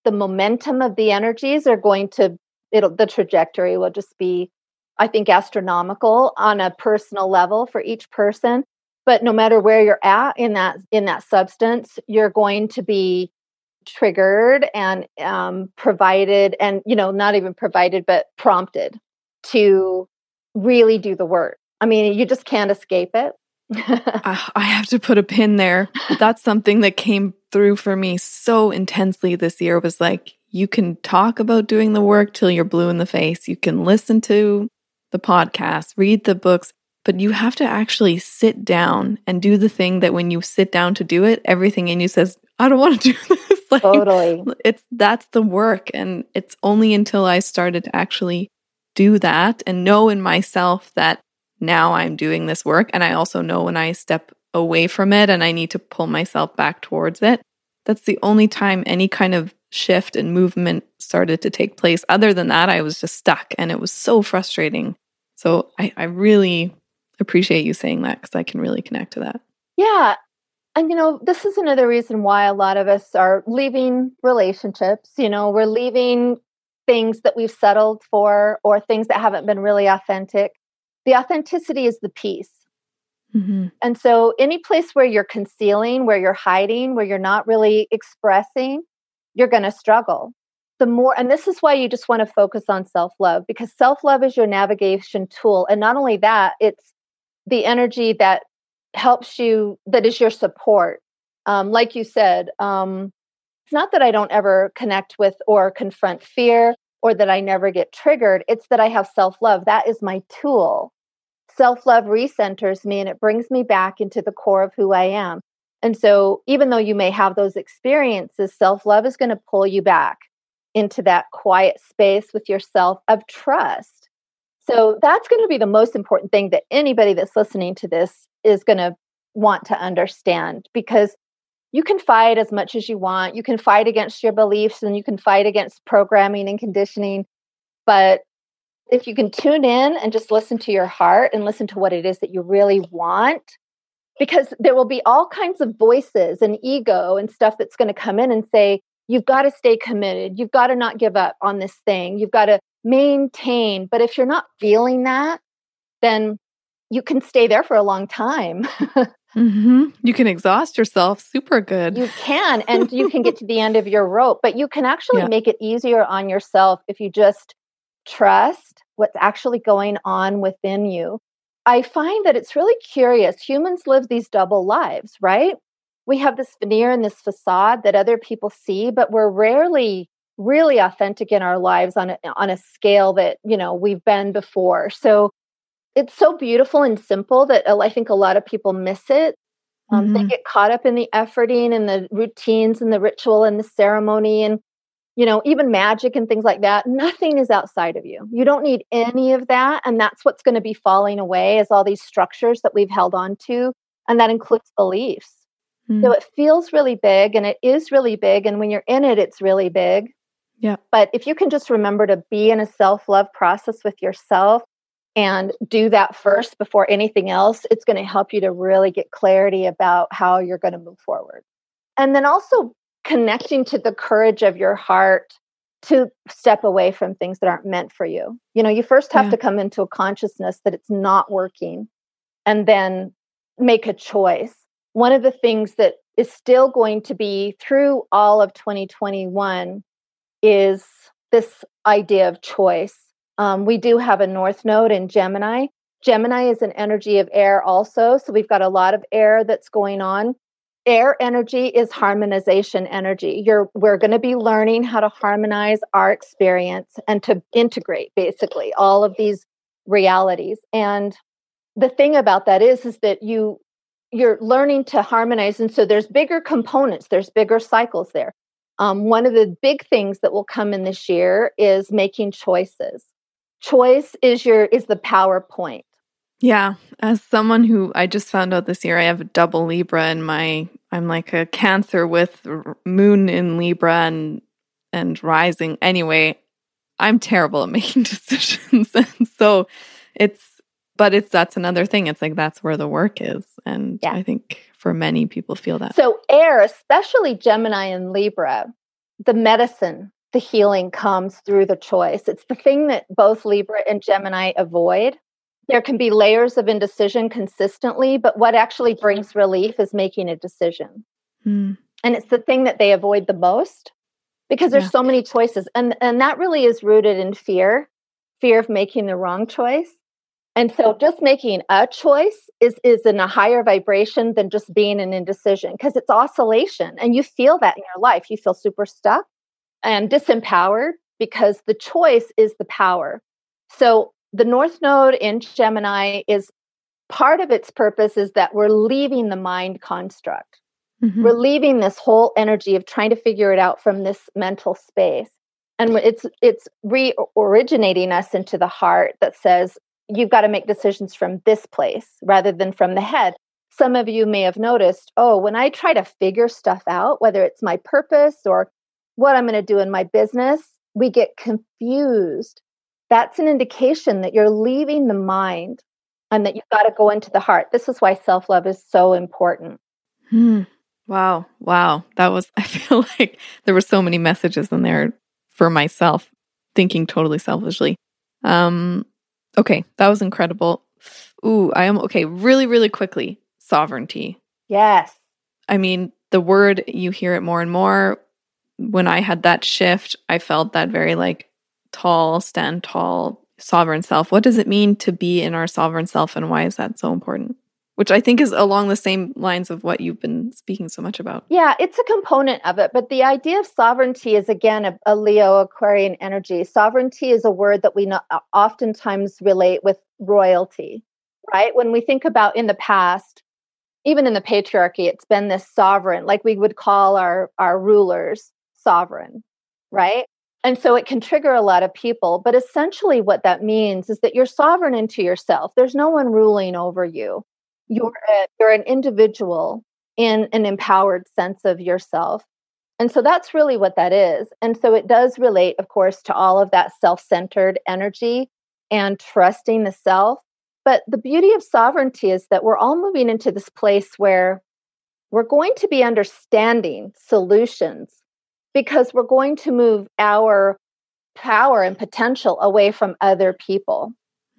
the momentum of the energies are going to it'll the trajectory will just be I think, astronomical on a personal level for each person. But no matter where you're at in that in that substance, you're going to be triggered and um, provided, and you know, not even provided, but prompted to really do the work. I mean, you just can't escape it. I have to put a pin there. That's something that came through for me so intensely this year was like, you can talk about doing the work till you're blue in the face. You can listen to the podcast, read the books, but you have to actually sit down and do the thing that when you sit down to do it, everything in you says, I don't want to do this. like, totally. It's that's the work. And it's only until I started to actually do that and know in myself that now I'm doing this work. And I also know when I step away from it and I need to pull myself back towards it. That's the only time any kind of shift and movement started to take place. Other than that, I was just stuck and it was so frustrating. So I, I really appreciate you saying that because I can really connect to that. Yeah. And, you know, this is another reason why a lot of us are leaving relationships. You know, we're leaving things that we've settled for or things that haven't been really authentic. The authenticity is the piece. Mm-hmm. And so, any place where you're concealing, where you're hiding, where you're not really expressing, you're going to struggle. The more, and this is why you just want to focus on self love because self love is your navigation tool. And not only that, it's the energy that helps you, that is your support. Um, like you said, um, it's not that I don't ever connect with or confront fear or that I never get triggered. It's that I have self love. That is my tool self love recenters me and it brings me back into the core of who I am. And so, even though you may have those experiences, self love is going to pull you back into that quiet space with yourself of trust. So, that's going to be the most important thing that anybody that's listening to this is going to want to understand because you can fight as much as you want. You can fight against your beliefs and you can fight against programming and conditioning. But if you can tune in and just listen to your heart and listen to what it is that you really want, because there will be all kinds of voices and ego and stuff that's going to come in and say, you've got to stay committed. You've got to not give up on this thing. You've got to maintain. But if you're not feeling that, then you can stay there for a long time. mm-hmm. You can exhaust yourself super good. You can, and you can get to the end of your rope, but you can actually yeah. make it easier on yourself if you just trust what's actually going on within you. I find that it's really curious. Humans live these double lives, right? We have this veneer and this facade that other people see, but we're rarely really authentic in our lives on a, on a scale that, you know, we've been before. So it's so beautiful and simple that I think a lot of people miss it. Um, mm-hmm. They get caught up in the efforting and the routines and the ritual and the ceremony. And you know, even magic and things like that, nothing is outside of you. You don't need any of that. And that's what's going to be falling away is all these structures that we've held on to. And that includes beliefs. Mm. So it feels really big and it is really big. And when you're in it, it's really big. Yeah. But if you can just remember to be in a self love process with yourself and do that first before anything else, it's going to help you to really get clarity about how you're going to move forward. And then also connecting to the courage of your heart to step away from things that aren't meant for you. You know, you first have yeah. to come into a consciousness that it's not working and then make a choice. One of the things that is still going to be through all of 2021 is this idea of choice. Um, we do have a North Node in Gemini. Gemini is an energy of air, also. So we've got a lot of air that's going on air energy is harmonization energy you're we're going to be learning how to harmonize our experience and to integrate basically all of these realities and the thing about that is is that you you're learning to harmonize and so there's bigger components there's bigger cycles there um, one of the big things that will come in this year is making choices choice is your is the power point yeah, as someone who I just found out this year, I have a double Libra in my. I'm like a Cancer with Moon in Libra and and rising. Anyway, I'm terrible at making decisions, and so it's. But it's that's another thing. It's like that's where the work is, and yeah. I think for many people feel that. So air, especially Gemini and Libra, the medicine, the healing comes through the choice. It's the thing that both Libra and Gemini avoid there can be layers of indecision consistently, but what actually brings relief is making a decision. Mm. And it's the thing that they avoid the most because there's yeah. so many choices. And and that really is rooted in fear, fear of making the wrong choice. And so just making a choice is is in a higher vibration than just being an indecision because it's oscillation and you feel that in your life. You feel super stuck and disempowered because the choice is the power. So the North Node in Gemini is part of its purpose is that we're leaving the mind construct. Mm-hmm. We're leaving this whole energy of trying to figure it out from this mental space. And it's it's re-originating us into the heart that says you've got to make decisions from this place rather than from the head. Some of you may have noticed, oh, when I try to figure stuff out, whether it's my purpose or what I'm going to do in my business, we get confused that's an indication that you're leaving the mind and that you've got to go into the heart. This is why self love is so important. Hmm. Wow. Wow. That was, I feel like there were so many messages in there for myself, thinking totally selfishly. Um, okay. That was incredible. Ooh, I am okay, really, really quickly. Sovereignty. Yes. I mean, the word, you hear it more and more. When I had that shift, I felt that very like tall, stand tall, sovereign self. What does it mean to be in our sovereign self, and why is that so important? Which I think is along the same lines of what you've been speaking so much about. Yeah, it's a component of it. But the idea of sovereignty is, again, a, a Leo Aquarian energy. Sovereignty is a word that we not, oftentimes relate with royalty, right? When we think about in the past, even in the patriarchy, it's been this sovereign, like we would call our, our rulers sovereign, right? And so it can trigger a lot of people. But essentially, what that means is that you're sovereign into yourself. There's no one ruling over you. You're, a, you're an individual in an empowered sense of yourself. And so that's really what that is. And so it does relate, of course, to all of that self centered energy and trusting the self. But the beauty of sovereignty is that we're all moving into this place where we're going to be understanding solutions because we're going to move our power and potential away from other people.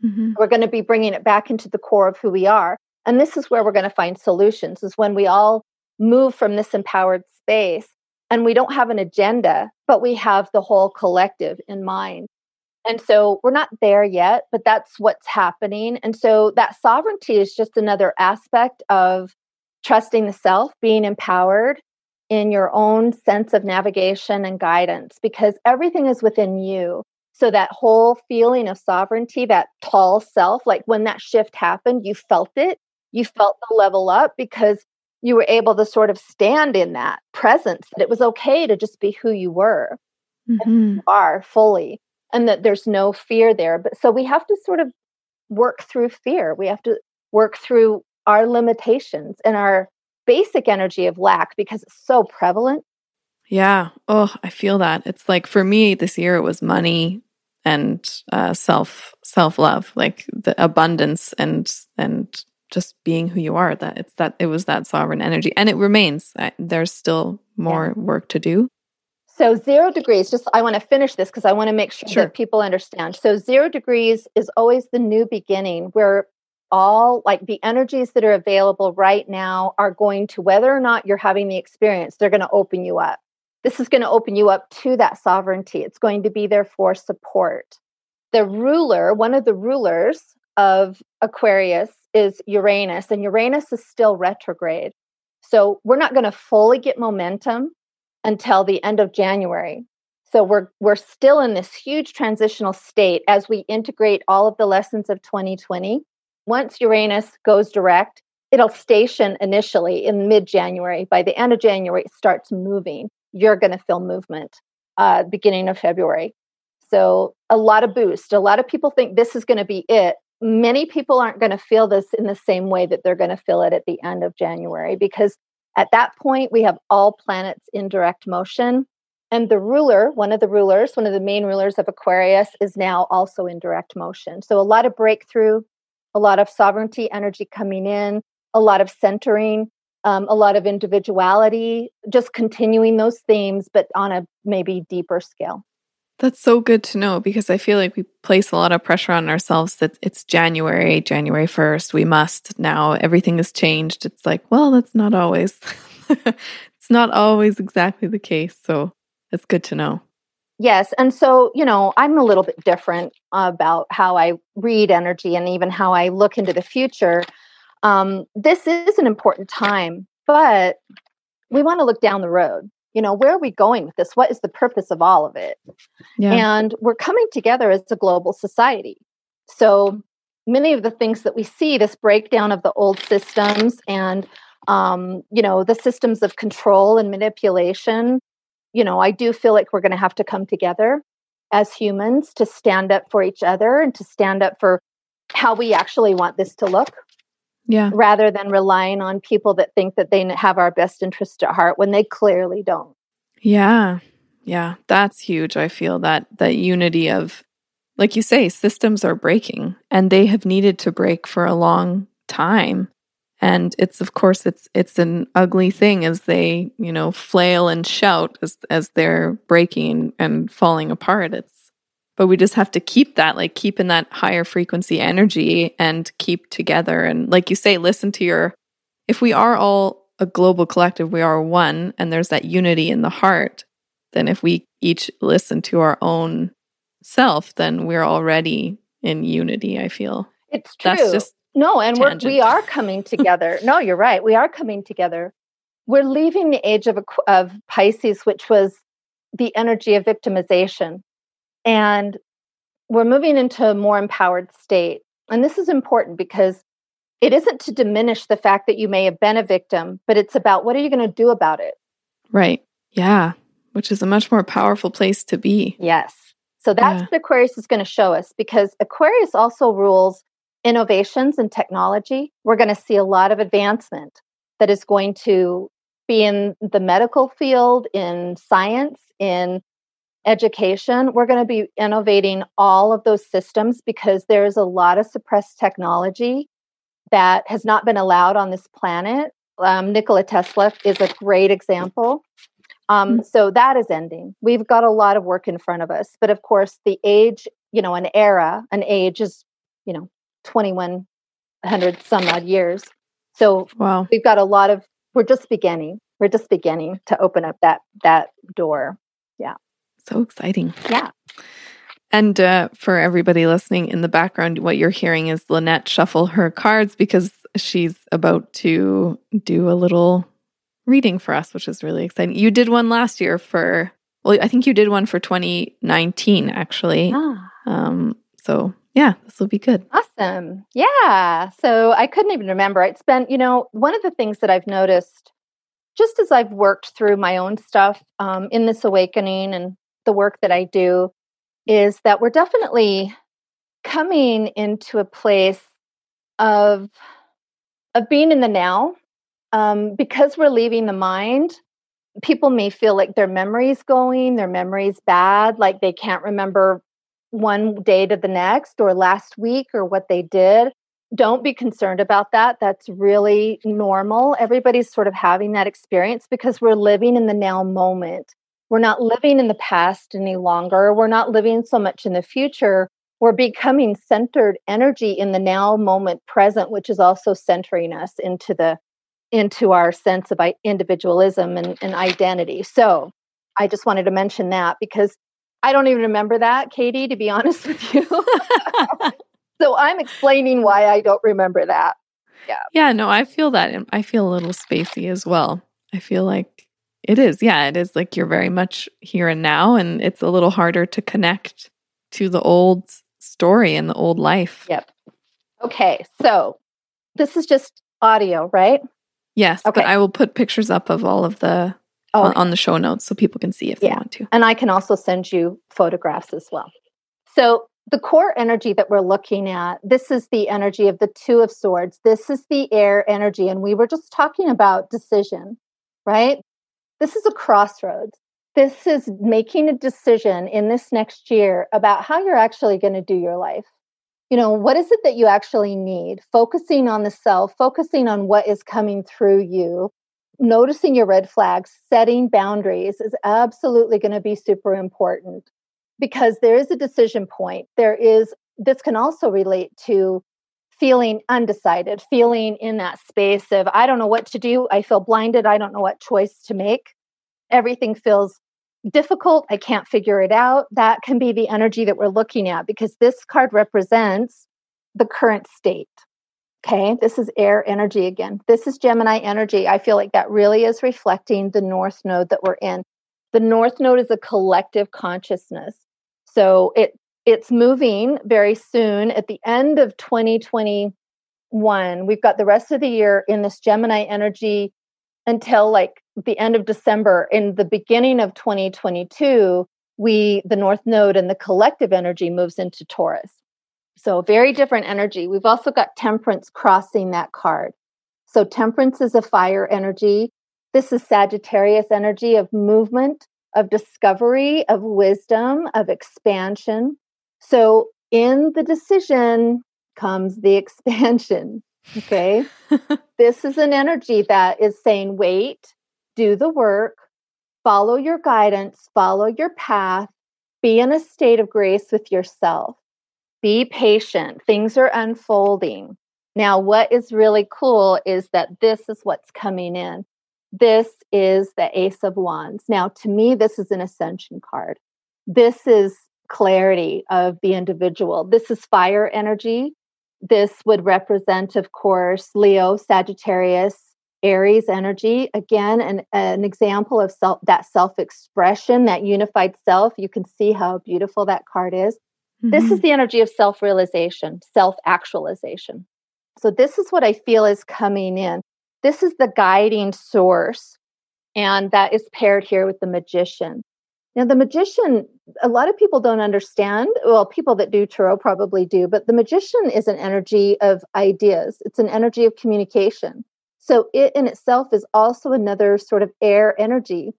Mm-hmm. We're going to be bringing it back into the core of who we are. And this is where we're going to find solutions is when we all move from this empowered space and we don't have an agenda, but we have the whole collective in mind. And so we're not there yet, but that's what's happening. And so that sovereignty is just another aspect of trusting the self, being empowered, in your own sense of navigation and guidance because everything is within you. So that whole feeling of sovereignty, that tall self, like when that shift happened, you felt it. You felt the level up because you were able to sort of stand in that presence that it was okay to just be who you were mm-hmm. you are fully and that there's no fear there but so we have to sort of work through fear we have to work through our limitations and our basic energy of lack because it's so prevalent. Yeah. Oh, I feel that. It's like for me this year it was money and uh, self self love, like the abundance and and just being who you are. That it's that it was that sovereign energy, and it remains. There's still more yeah. work to do. So zero degrees. Just I want to finish this because I want to make sure, sure that people understand. So zero degrees is always the new beginning, where all like the energies that are available right now are going to whether or not you're having the experience they're going to open you up this is going to open you up to that sovereignty it's going to be there for support the ruler one of the rulers of aquarius is uranus and uranus is still retrograde so we're not going to fully get momentum until the end of january so we're we're still in this huge transitional state as we integrate all of the lessons of 2020 once Uranus goes direct, it'll station initially in mid January. By the end of January, it starts moving. You're going to feel movement uh, beginning of February. So, a lot of boost. A lot of people think this is going to be it. Many people aren't going to feel this in the same way that they're going to feel it at the end of January because at that point, we have all planets in direct motion. And the ruler, one of the rulers, one of the main rulers of Aquarius, is now also in direct motion. So, a lot of breakthrough, a lot of sovereignty energy coming in, a lot of centering, um, a lot of individuality, just continuing those themes, but on a maybe deeper scale. That's so good to know because I feel like we place a lot of pressure on ourselves that it's January, January 1st. We must now, everything has changed. It's like, well, that's not always, it's not always exactly the case. So it's good to know. Yes. And so, you know, I'm a little bit different about how I read energy and even how I look into the future. Um, this is an important time, but we want to look down the road. You know, where are we going with this? What is the purpose of all of it? Yeah. And we're coming together as a global society. So many of the things that we see, this breakdown of the old systems and, um, you know, the systems of control and manipulation you know, I do feel like we're going to have to come together as humans to stand up for each other and to stand up for how we actually want this to look. Yeah. Rather than relying on people that think that they have our best interest at heart when they clearly don't. Yeah. Yeah, that's huge. I feel that that unity of like you say systems are breaking and they have needed to break for a long time and it's of course it's it's an ugly thing as they you know flail and shout as as they're breaking and falling apart it's but we just have to keep that like keep in that higher frequency energy and keep together. And like you say listen to your if we are all a global collective we are one and there's that unity in the heart then if we each listen to our own self then we're already in unity i feel. It's true. That's just no and we're, we are coming together. No you're right. We are coming together. We're leaving the age of, of pisces which was the energy of victimization and we're moving into a more empowered state. And this is important because it isn't to diminish the fact that you may have been a victim, but it's about what are you going to do about it? Right. Yeah. Which is a much more powerful place to be. Yes. So that's yeah. what Aquarius is going to show us because Aquarius also rules innovations and technology. We're going to see a lot of advancement that is going to be in the medical field, in science, in education, we're going to be innovating all of those systems because there's a lot of suppressed technology that has not been allowed on this planet. Um, Nikola Tesla is a great example. Um, mm. so that is ending. We've got a lot of work in front of us. But of course, the age, you know, an era, an age is, you know, 2100 some odd years. So wow. we've got a lot of, we're just beginning. We're just beginning to open up that that door. Yeah. So exciting. Yeah. And uh, for everybody listening in the background, what you're hearing is Lynette shuffle her cards because she's about to do a little reading for us, which is really exciting. You did one last year for, well, I think you did one for 2019, actually. Ah. Um, so yeah, this will be good. Awesome. Yeah. So I couldn't even remember. It's been, you know, one of the things that I've noticed just as I've worked through my own stuff um, in this awakening and the work that I do is that we're definitely coming into a place of of being in the now um, because we're leaving the mind people may feel like their memory's going their memory's bad like they can't remember one day to the next or last week or what they did. Don't be concerned about that that's really normal. Everybody's sort of having that experience because we're living in the now moment we're not living in the past any longer. We're not living so much in the future. We're becoming centered energy in the now moment present, which is also centering us into the into our sense of individualism and, and identity. So I just wanted to mention that because I don't even remember that, Katie, to be honest with you. so I'm explaining why I don't remember that. Yeah. Yeah, no, I feel that. I feel a little spacey as well. I feel like it is. Yeah, it is like you're very much here and now, and it's a little harder to connect to the old story and the old life. Yep. Okay, so this is just audio, right? Yes, okay. but I will put pictures up of all of the oh, okay. on the show notes so people can see if yeah. they want to. And I can also send you photographs as well. So the core energy that we're looking at, this is the energy of the Two of Swords. This is the air energy. And we were just talking about decision, right? This is a crossroads. This is making a decision in this next year about how you're actually going to do your life. You know, what is it that you actually need? Focusing on the self, focusing on what is coming through you, noticing your red flags, setting boundaries is absolutely going to be super important because there is a decision point. There is, this can also relate to feeling undecided, feeling in that space of, I don't know what to do. I feel blinded. I don't know what choice to make. Everything feels difficult. I can't figure it out. That can be the energy that we're looking at because this card represents the current state. Okay, this is air energy again. This is Gemini energy. I feel like that really is reflecting the North Node that we're in. The North Node is a collective consciousness. So it it's moving very soon. At the end of 2021 we've got the rest of the year in this gemini energy until like the end of december. In the beginning of 2022 we the north node and the collective energy moves into taurus. So very different energy. We've also got temperance crossing that card. So temperance is a fire energy. This is sagittarius energy of movement of discovery of wisdom of expansion so in the decision comes the expansion. Okay. this is an energy that is saying, wait, do the work, follow your guidance, follow your path, be in a state of grace with yourself. Be patient. Things are unfolding. Now, what is really cool is that this is what's coming in. This is the Ace of Wands. Now, to me, this is an ascension card. This is clarity of the individual. This is fire energy. This would represent, of course, Leo, Sagittarius, Aries energy. Again, an, an example of self, that self expression, that unified self. You can see how beautiful that card is. Mm-hmm. This is mm-hmm. the energy of self realization, self actualization. So, this is what I feel is coming in. This is the guiding source, and that is paired here with the magician. Now, the magician, a lot of people don't understand. Well, people that do tarot probably do, but the magician is an energy of ideas, it's an energy of communication. So, it in itself is also another sort of air energy.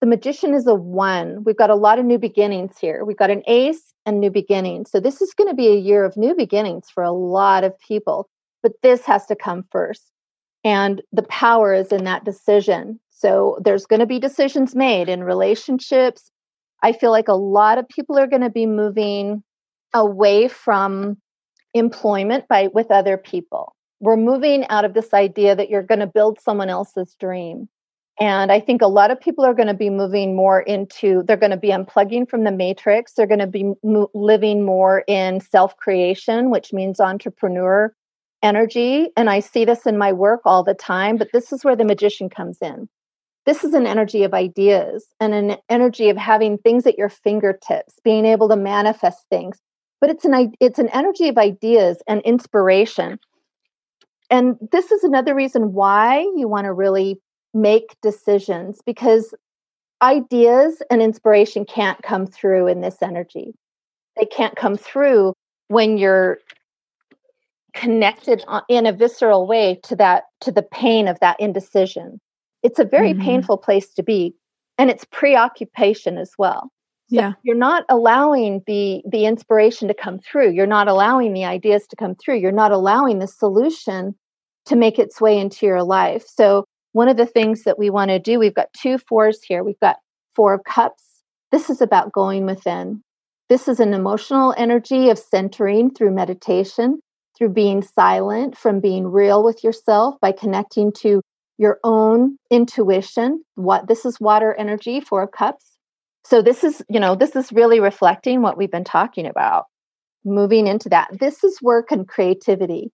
The magician is a one. We've got a lot of new beginnings here. We've got an ace and new beginnings. So, this is going to be a year of new beginnings for a lot of people, but this has to come first. And the power is in that decision. So, there's going to be decisions made in relationships, I feel like a lot of people are going to be moving away from employment by with other people. We're moving out of this idea that you're going to build someone else's dream. And I think a lot of people are going to be moving more into, they're going to be unplugging from the matrix. They're going to be mo- living more in self creation, which means entrepreneur energy. And I see this in my work all the time, but this is where the magician comes in. This is an energy of ideas and an energy of having things at your fingertips, being able to manifest things. But it's an it's an energy of ideas and inspiration. And this is another reason why you want to really make decisions because ideas and inspiration can't come through in this energy. They can't come through when you're connected uh, in a visceral way to that to the pain of that indecision it's a very mm-hmm. painful place to be and it's preoccupation as well. So yeah. you're not allowing the the inspiration to come through. You're not allowing the ideas to come through. You're not allowing the solution to make its way into your life. So one of the things that we want to do we've got two fours here. We've got four of cups. This is about going within. This is an emotional energy of centering through meditation through being silent from being real with yourself by connecting to your own intuition what this is water energy four of cups. So this is you know this is really reflecting what we've been talking about moving into that. This is work and creativity.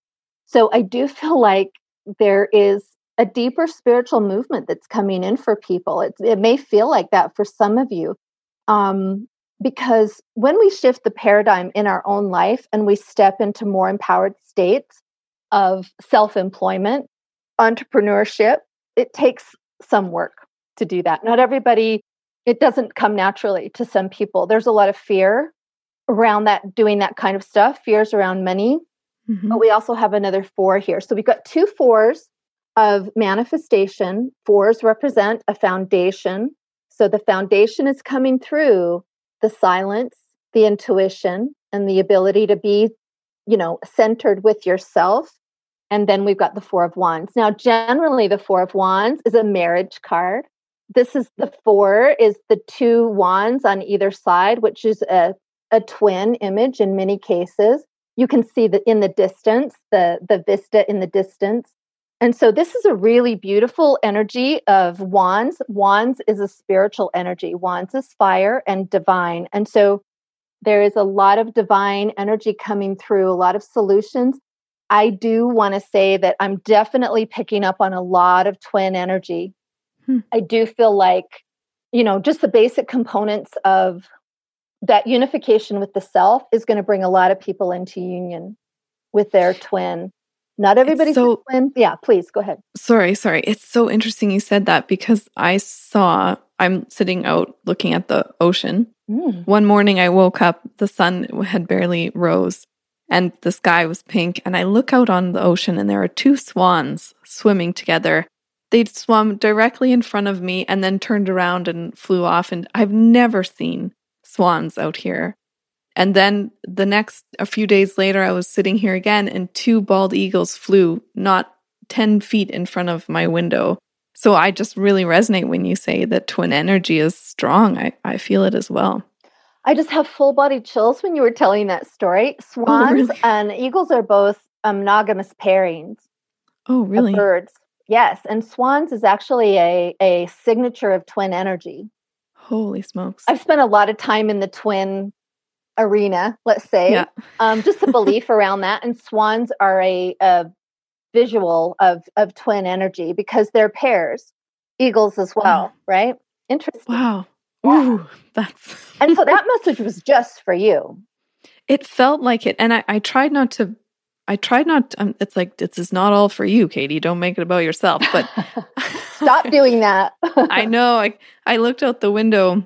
So i do feel like there is a deeper spiritual movement that's coming in for people. It, it may feel like that for some of you um, because when we shift the paradigm in our own life and we step into more empowered states of self-employment entrepreneurship, it takes some work to do that. Not everybody, it doesn't come naturally to some people. There's a lot of fear around that, doing that kind of stuff, fears around money. Mm-hmm. But we also have another four here. So we've got two fours of manifestation. Fours represent a foundation. So the foundation is coming through the silence, the intuition, and the ability to be, you know, centered with yourself and then we've got the Four of Wands. Now, generally, the Four of Wands is a marriage card. This is the four, is the two wands on either side, which is a, a twin image in many cases. You can see that in the distance, the, the vista in the distance. And so this is a really beautiful energy of wands. Wands is a spiritual energy. Wands is fire and divine. And so there is a lot of divine energy coming through, a lot of solutions. I do want to say that I'm definitely picking up on a lot of twin energy. Hmm. I do feel like, you know, just the basic components of that unification with the self is going to bring a lot of people into union with their twin. Not everybody's so, twin. Yeah, please go ahead. Sorry, sorry. It's so interesting you said that because I saw, I'm sitting out looking at the ocean. Mm. One morning I woke up, the sun had barely rose and the sky was pink. And I look out on the ocean, and there are two swans swimming together. They'd swum directly in front of me and then turned around and flew off. And I've never seen swans out here. And then the next, a few days later, I was sitting here again, and two bald eagles flew not 10 feet in front of my window. So I just really resonate when you say that twin energy is strong. I, I feel it as well. I just have full body chills when you were telling that story. Swans oh, really? and eagles are both monogamous pairings. Oh, really? birds. Yes. And swans is actually a, a signature of twin energy. Holy smokes. I've spent a lot of time in the twin arena, let's say. Yeah. Um, just the belief around that. And swans are a, a visual of, of twin energy because they're pairs, eagles as well, wow. right? Interesting. Wow. Ooh, that's and so that message was just for you. It felt like it, and I, I tried not to. I tried not. Um, it's like this is not all for you, Katie. Don't make it about yourself. But stop doing that. I know. I I looked out the window,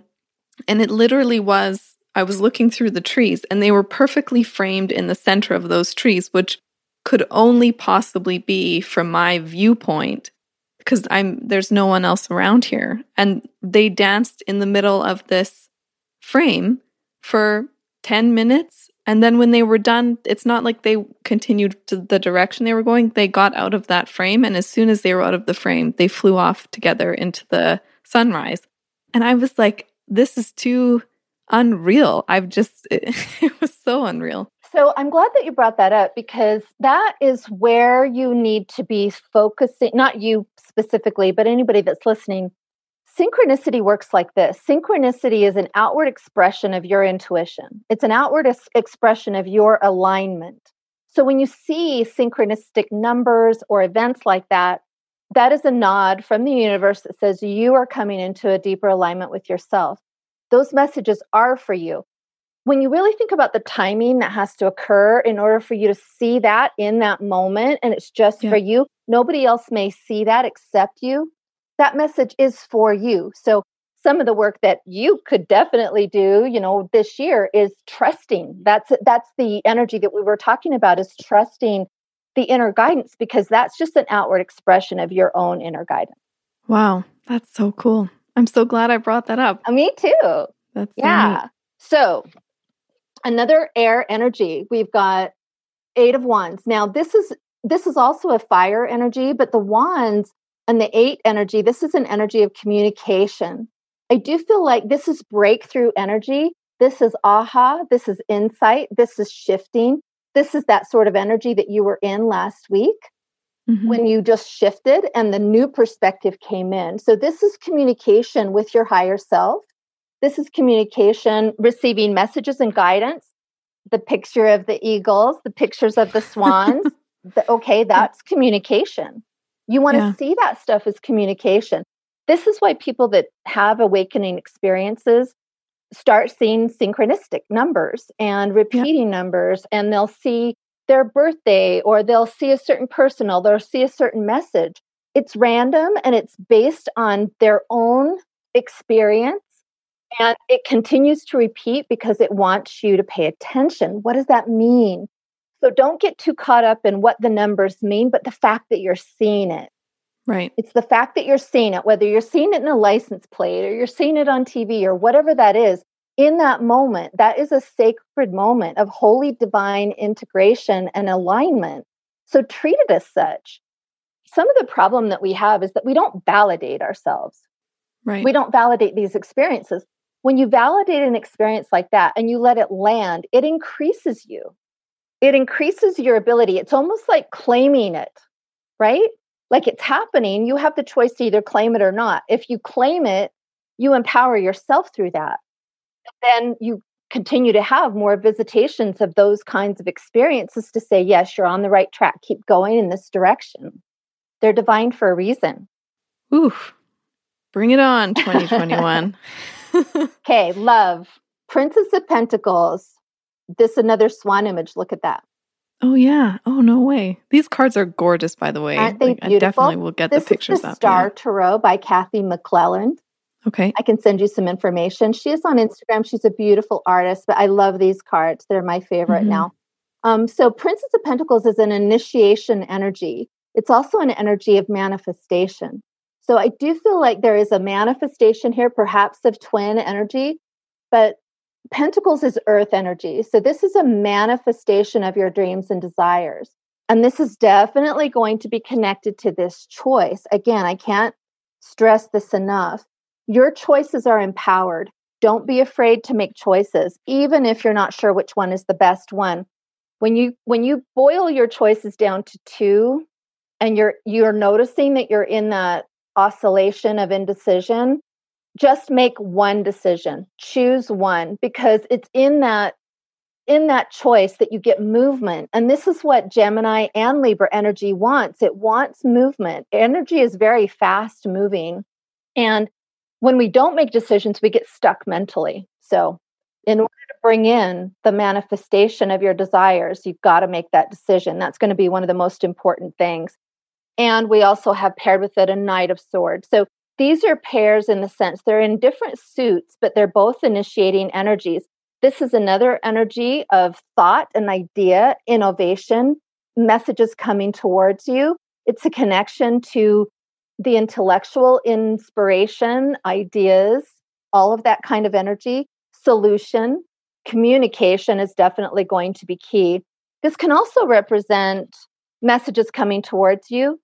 and it literally was. I was looking through the trees, and they were perfectly framed in the center of those trees, which could only possibly be from my viewpoint because I'm there's no one else around here. And they danced in the middle of this frame for 10 minutes. And then when they were done, it's not like they continued to the direction they were going. They got out of that frame. And as soon as they were out of the frame, they flew off together into the sunrise. And I was like, this is too unreal. I've just, it, it was so unreal. So I'm glad that you brought that up because that is where you need to be focusing, not you specifically, but anybody that's listening. Synchronicity works like this synchronicity is an outward expression of your intuition, it's an outward es- expression of your alignment. So when you see synchronistic numbers or events like that, that is a nod from the universe that says you are coming into a deeper alignment with yourself. Those messages are for you when you really think about the timing that has to occur in order for you to see that in that moment and it's just yeah. for you, nobody else may see that except you. That message is for you. So, some of the work that you could definitely do, you know, this year is trusting. That's that's the energy that we were talking about is trusting the inner guidance because that's just an outward expression of your own inner guidance. Wow, that's so cool. I'm so glad I brought that up. Uh, me too. That's yeah. So another air energy. We've got eight of wands. Now this is this is also a fire energy but the wands and the eight energy this is an energy of communication. I do feel like this is breakthrough energy. This is aha. This is insight. This is shifting. This is that sort of energy that you were in last week mm-hmm. when you just shifted and the new perspective came in. So this is communication with your higher self this is communication, receiving messages and guidance. The picture of the eagles, the pictures of the swans. the, okay, that's communication. You want to yeah. see that stuff as communication. This is why people that have awakening experiences start seeing synchronistic numbers and repeating yeah. numbers, and they'll see their birthday or they'll see a certain person or they'll see a certain message. It's random and it's based on their own experience and it continues to repeat because it wants you to pay attention. What does that mean? So don't get too caught up in what the numbers mean, but the fact that you're seeing it. Right. It's the fact that you're seeing it, whether you're seeing it in a license plate or you're seeing it on TV or whatever that is, in that moment, that is a sacred moment of holy divine integration and alignment. So treat it as such. Some of the problem that we have is that we don't validate ourselves. Right. We don't validate these experiences when you validate an experience like that and you let it land, it increases you. It increases your ability. It's almost like claiming it, right? Like it's happening. You have the choice to either claim it or not. If you claim it, you empower yourself through that. Then you continue to have more visitations of those kinds of experiences to say, yes, you're on the right track. Keep going in this direction. They're divine for a reason. Oof. Bring it on, 2021. okay, love. Princess of Pentacles. This another swan image. Look at that. Oh yeah. Oh no way. These cards are gorgeous, by the way. Aren't they like, beautiful? I definitely will get this the pictures is the up. Star yeah. Tarot by Kathy McClelland. Okay. I can send you some information. She is on Instagram. She's a beautiful artist, but I love these cards. They're my favorite mm-hmm. now. Um, so Princess of Pentacles is an initiation energy. It's also an energy of manifestation. So I do feel like there is a manifestation here, perhaps of twin energy, but Pentacles is earth energy. So this is a manifestation of your dreams and desires. And this is definitely going to be connected to this choice. Again, I can't stress this enough. Your choices are empowered. Don't be afraid to make choices, even if you're not sure which one is the best one. When you when you boil your choices down to two and you're you're noticing that you're in that oscillation of indecision, just make one decision. Choose one because it's in that in that choice that you get movement. And this is what Gemini and Libra energy wants. It wants movement. Energy is very fast moving. And when we don't make decisions, we get stuck mentally. So, in order to bring in the manifestation of your desires, you've got to make that decision. That's going to be one of the most important things. And we also have paired with it a Knight of Swords. So, these are pairs in the sense they're in different suits, but they're both initiating energies. This is another energy of thought and idea, innovation, messages coming towards you. It's a connection to the intellectual inspiration, ideas, all of that kind of energy. Solution, communication is definitely going to be key. This can also represent messages coming towards you,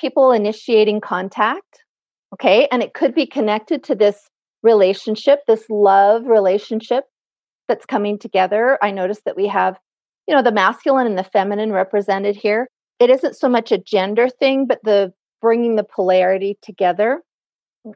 people initiating contact. Okay. And it could be connected to this relationship, this love relationship that's coming together. I notice that we have, you know, the masculine and the feminine represented here. It isn't so much a gender thing, but the bringing the polarity together.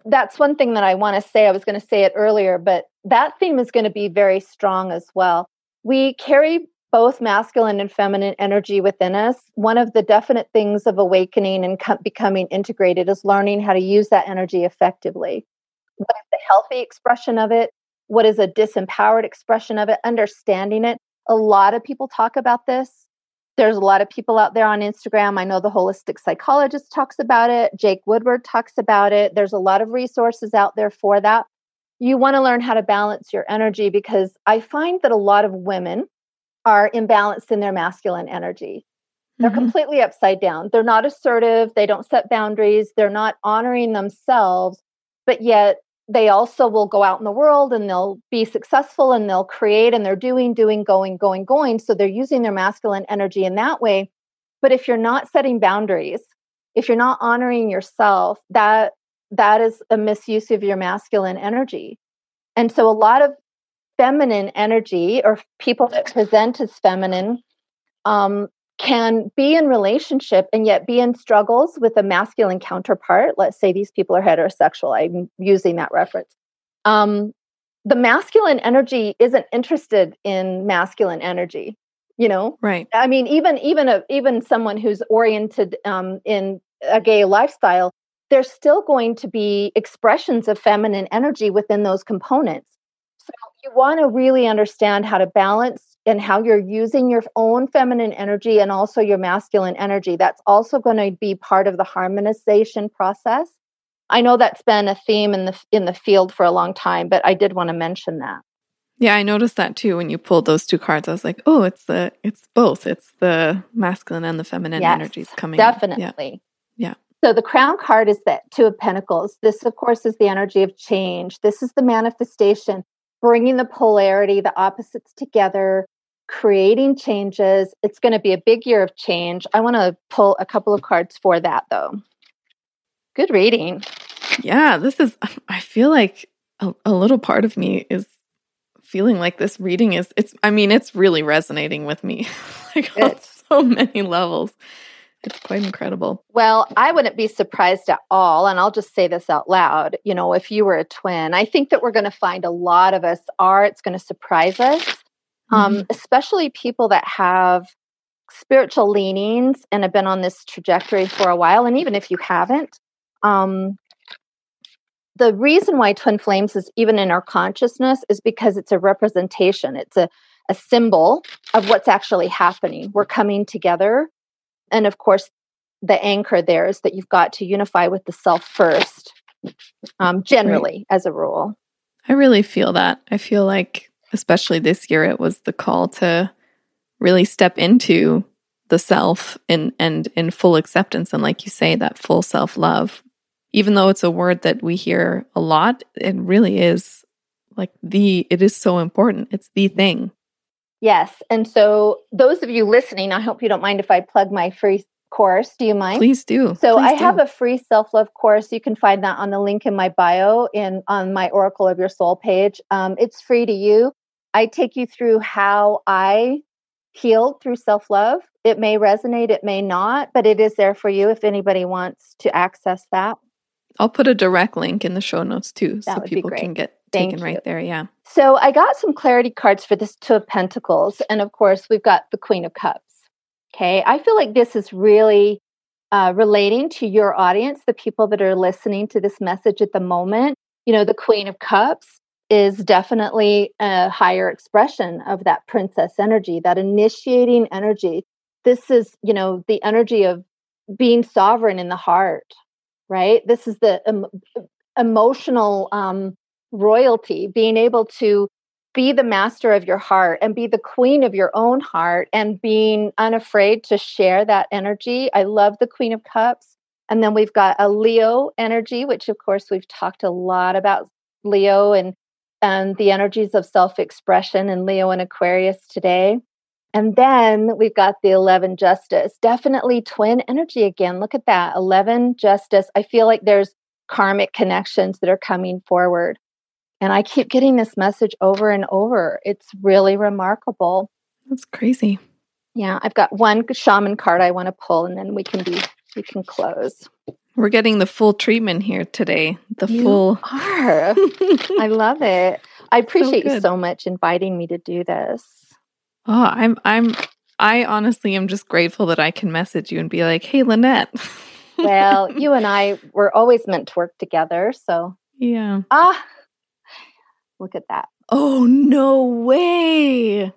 That's one thing that I want to say. I was going to say it earlier, but that theme is going to be very strong as well. We carry both masculine and feminine energy within us. One of the definite things of awakening and co- becoming integrated is learning how to use that energy effectively. What is the healthy expression of it? what is a disempowered expression of it, understanding it. A lot of people talk about this. There's a lot of people out there on Instagram. I know the holistic psychologist talks about it. Jake Woodard talks about it. There's a lot of resources out there for that. You want to learn how to balance your energy because I find that a lot of women are imbalanced in their masculine energy. They're mm-hmm. completely upside down. They're not assertive. They don't set boundaries. They're not honoring themselves, but yet they also will go out in the world and they'll be successful and they'll create and they're doing, doing, going, going, going. So they're using their masculine energy in that way. But if you're not setting boundaries, if you're not honoring yourself, that that is a misuse of your masculine energy. And so a lot of feminine energy or people that present as feminine um, can be in relationship and yet be in struggles with a masculine counterpart. Let's say these people are heterosexual i'm using that reference. Um, the masculine energy isn't interested in masculine energy you know? Right. I mean even even a even someone who's oriented um, in a gay lifestyle there's still going to be expressions of feminine energy within those components you want to really understand how to balance and how you're using your own feminine energy and also your masculine energy. That's also going to be part of the harmonization process. I know that's been a theme in the in the field for a long time, but I did want to mention that. Yeah, I noticed that too when you pulled those two cards. I was like, "Oh, it's the it's both. It's the masculine and the feminine yes, energies coming." Definitely. Yeah. yeah. So the crown card is that two of pentacles. This of course is the energy of change. This is the manifestation bringing the polarity, the opposites together, creating changes. It's going to be a big year of change. I want to pull a couple of cards for that, though. Good reading. Yeah, this is, I feel like a, a little part of me is feeling like this reading is, it's, I mean, it's really resonating with me like on so many levels. It's quite incredible. Well, I wouldn't be surprised at all. And I'll just say this out loud. You know, if you were a twin, I think that we're going to find a lot of us are, it's going to surprise us, um, mm-hmm. especially people that have spiritual leanings and have been on this trajectory for a while. And even if you haven't, um, the reason why twin flames is even in our consciousness is because it's a representation, it's a, a symbol of what's actually happening. We're coming together and of course, the anchor there is that you've got to unify with the self first, um, generally, right. as a rule. I really feel that. I feel like, especially this year, it was the call to really step into the self and and in full acceptance and like you say that full self love even though it's a word that we hear a lot it really is like the it is so important it's the thing Yes. And so, those of you listening, I hope you don't mind if I plug my free course. Do you mind? Please do. So Please I do. have a free self-love course. You can find that on the link in my bio in on my Oracle of Your Soul page. Um, it's free to you. I take you through how I healed through self-love. It may resonate, it may not, but it is there for you if anybody wants to access that. I'll put a direct link in the show notes too, That so people can get Thank taken you. right there. Yeah. So I got some clarity cards for this Two of Pentacles. And of course, we've got the Queen of Cups. Okay. I feel like this is really uh, relating to your audience, the people that are listening to this message at the moment. You know, the Queen of Cups is definitely a higher expression of that princess energy, that initiating energy. This is, you know, the energy of being sovereign in the heart, right? This is the em- emotional um, royalty, being able to be the master of your heart and be the queen of your own heart and being unafraid to share that energy. I love the Queen of Cups. And then we've got a Leo energy, which of course we've talked a lot about Leo and and the energies of self-expression and Leo and Aquarius today. And then we've got the 11 justice, definitely twin energy again. Look at that 11 justice. I feel like there's karmic connections that are coming forward. And I keep getting this message over and over. It's really remarkable. That's crazy. Yeah, I've got one shaman card I want to pull and then we can be we can close. We're getting the full treatment here today. The You full. are. I love it. I appreciate you so much inviting me to do this. Oh, I'm I'm I honestly am just grateful that I can message you and be like, "Hey, Lynette." Well, you and I were always meant to work together. So, yeah. ah, look at that. Oh no way!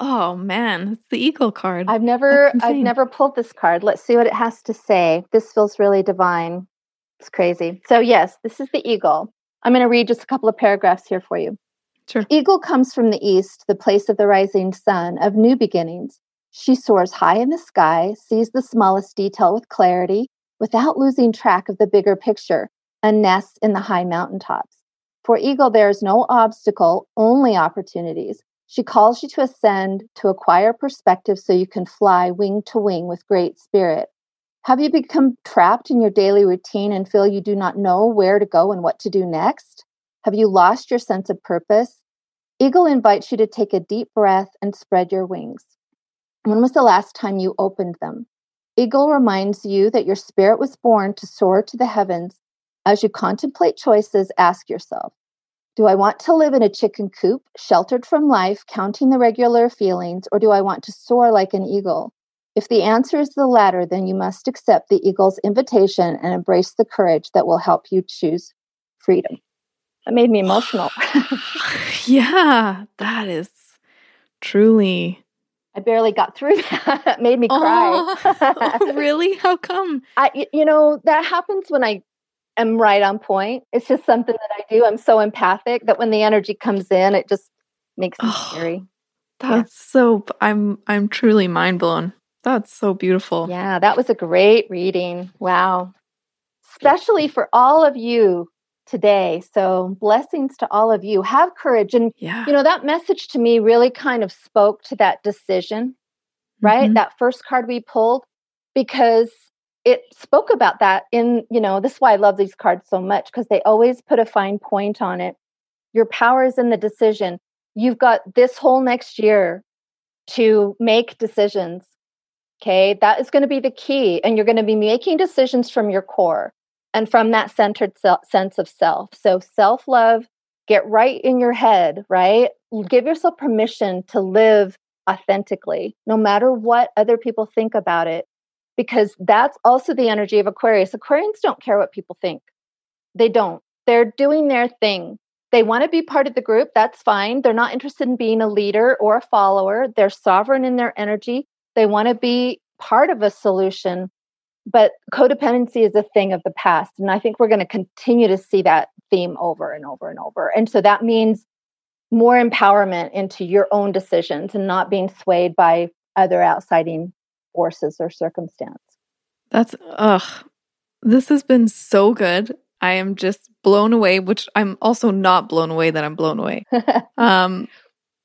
Oh man, it's the eagle card. I've never, I've never pulled this card. Let's see what it has to say. This feels really divine. It's crazy. So, yes, this is the eagle. I'm going to read just a couple of paragraphs here for you. sure. Eagle comes from the east, the place of the rising sun, of new beginnings. She soars high in the sky, sees the smallest detail with clarity, without losing track of the bigger picture, and nests in the high mountaintops. For Eagle, there is no obstacle, only opportunities. She calls you to ascend, to acquire perspective so you can fly wing to wing with great spirit. Have you become trapped in your daily routine and feel you do not know where to go and what to do next? Have you lost your sense of purpose? Eagle invites you to take a deep breath and spread your wings. When was the last time you opened them? Eagle reminds you that your spirit was born to soar to the heavens. As you contemplate choices, ask yourself Do I want to live in a chicken coop, sheltered from life, counting the regular feelings, or do I want to soar like an eagle? If the answer is the latter, then you must accept the eagle's invitation and embrace the courage that will help you choose freedom. That made me emotional. yeah, that is truly. I barely got through that. It made me cry. Oh, really? How come? I, you know, that happens when I am right on point. It's just something that I do. I'm so empathic that when the energy comes in, it just makes me Oh. scary. That's so. I'm I'm truly mind blown. That's so beautiful. Yeah, that was a great reading. Wow. Especially for all of you today. So, blessings to all of you. Have courage. And, Yeah. you know, that message to me really kind of spoke to that decision, right? Mhm. That first card we pulled, because it spoke about that in, you know, this is why I love these cards so much because they always put a fine point on it. Your power is in the decision. You've got this whole next year to make decisions. Okay, that is going to be the key. And you're going to be making decisions from your core and from that centered se- sense of self. So, self love, get right in your head, right? Give yourself permission to live authentically, no matter what other people think about it, because that's also the energy of Aquarius. Aquarians don't care what people think, they don't. They're doing their thing. They want to be part of the group. That's fine. They're not interested in being a leader or a follower. They're sovereign in their energy. They want to be part of a solution. But codependency is a thing of the past. And I think we're going to continue to see that theme over and over and over. And so that means more empowerment into your own decisions and not being swayed by other outsiding forces or circumstance. That's ugh. This has been so good. I am just blown away, which I'm also not blown away that I'm blown away. Um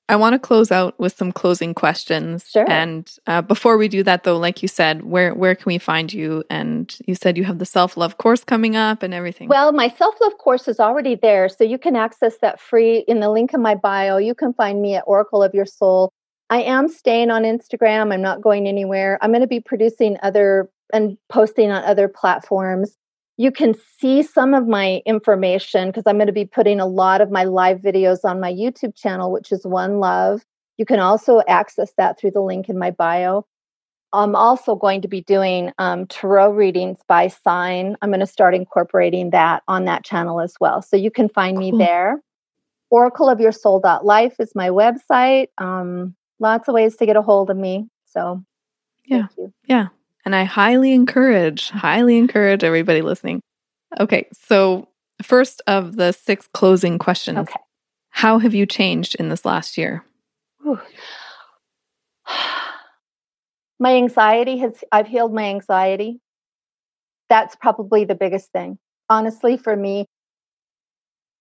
I want to close out with some closing questions. Sure. And uh, before we do that, though, like you said, where where can we find you? And you said you have the self love course coming up and everything. Well, my self love course is already there, so you can access that free in the link in my bio. You can find me at Oracle of Your Soul. I am staying on Instagram. I'm not going anywhere. I'm going to be producing other and posting on other platforms you can see some of my information because I'm going to be putting a lot of my live videos on my YouTube channel, which is One Love. You can also access that through the link in my bio. I'm also going to be doing um, tarot readings by sign. I'm going to start incorporating that on that channel as well. So you can find cool. me there. Oracleofyoursoul.life is my website. Um, lots of ways to get a hold of me. So, yeah. Yeah. And I highly encourage, highly encourage everybody listening. Okay, so first of the six closing questions. Okay. How have you changed in this last year? my anxiety has, I've healed my anxiety. That's probably the biggest thing. Honestly, for me,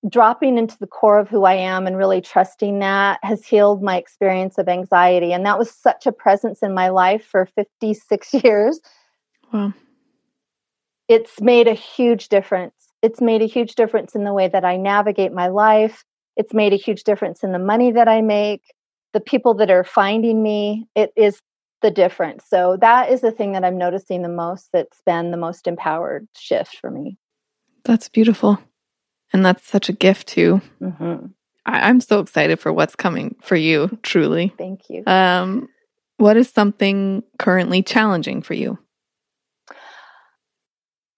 dropping into the core of who I am and really trusting that has healed my experience of anxiety. And that was such a presence in my life for 56 years. Wow. It's made a huge difference. It's made a huge difference in the way that I navigate my life. It's made a huge difference in the money that I make, the people that are finding me. It is the difference. So that is the thing that I'm noticing the most that's been the most empowered shift for me. That's beautiful. And that's such a gift too. Mm-hmm. I- am so excited for what's coming for you, truly. Thank you. Um, what is something currently challenging for you?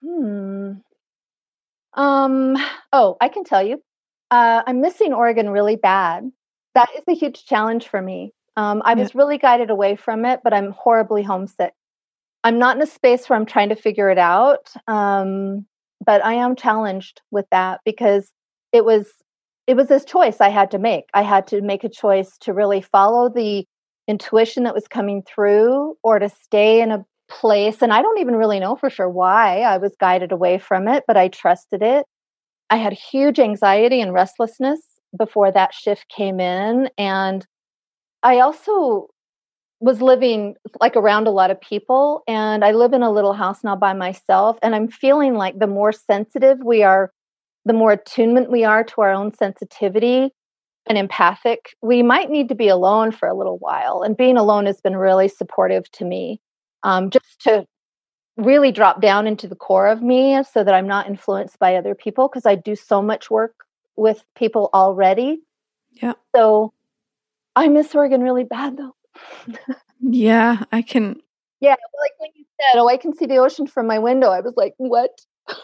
Hmm. Um, oh, I can tell you. Uh, I'm missing Oregon really bad. That is a huge challenge for me. Um, I was really guided away from it, but I'm horribly homesick. I'm not in a space where I'm trying to figure it out. Um, but I am challenged with that because it was it was this choice I had to make. I had to make a choice to really follow the intuition that was coming through or to stay in a place and I don't even really know for sure why I was guided away from it, but I trusted it. I had huge anxiety and restlessness before that shift came in and I also was living like around a lot of people and I live in a little house now by myself and I'm feeling like the more sensitive we are the more attunement we are to our own sensitivity and empathic we might need to be alone for a little while and being alone has been really supportive to me um, just to really drop down into the core of me so that I'm not influenced by other people because I do so much work with people already. Yeah. So I miss Oregon really bad though yeah, I can. Yeah, like when you said, "Oh, I can see the ocean from my window," I was like, "What?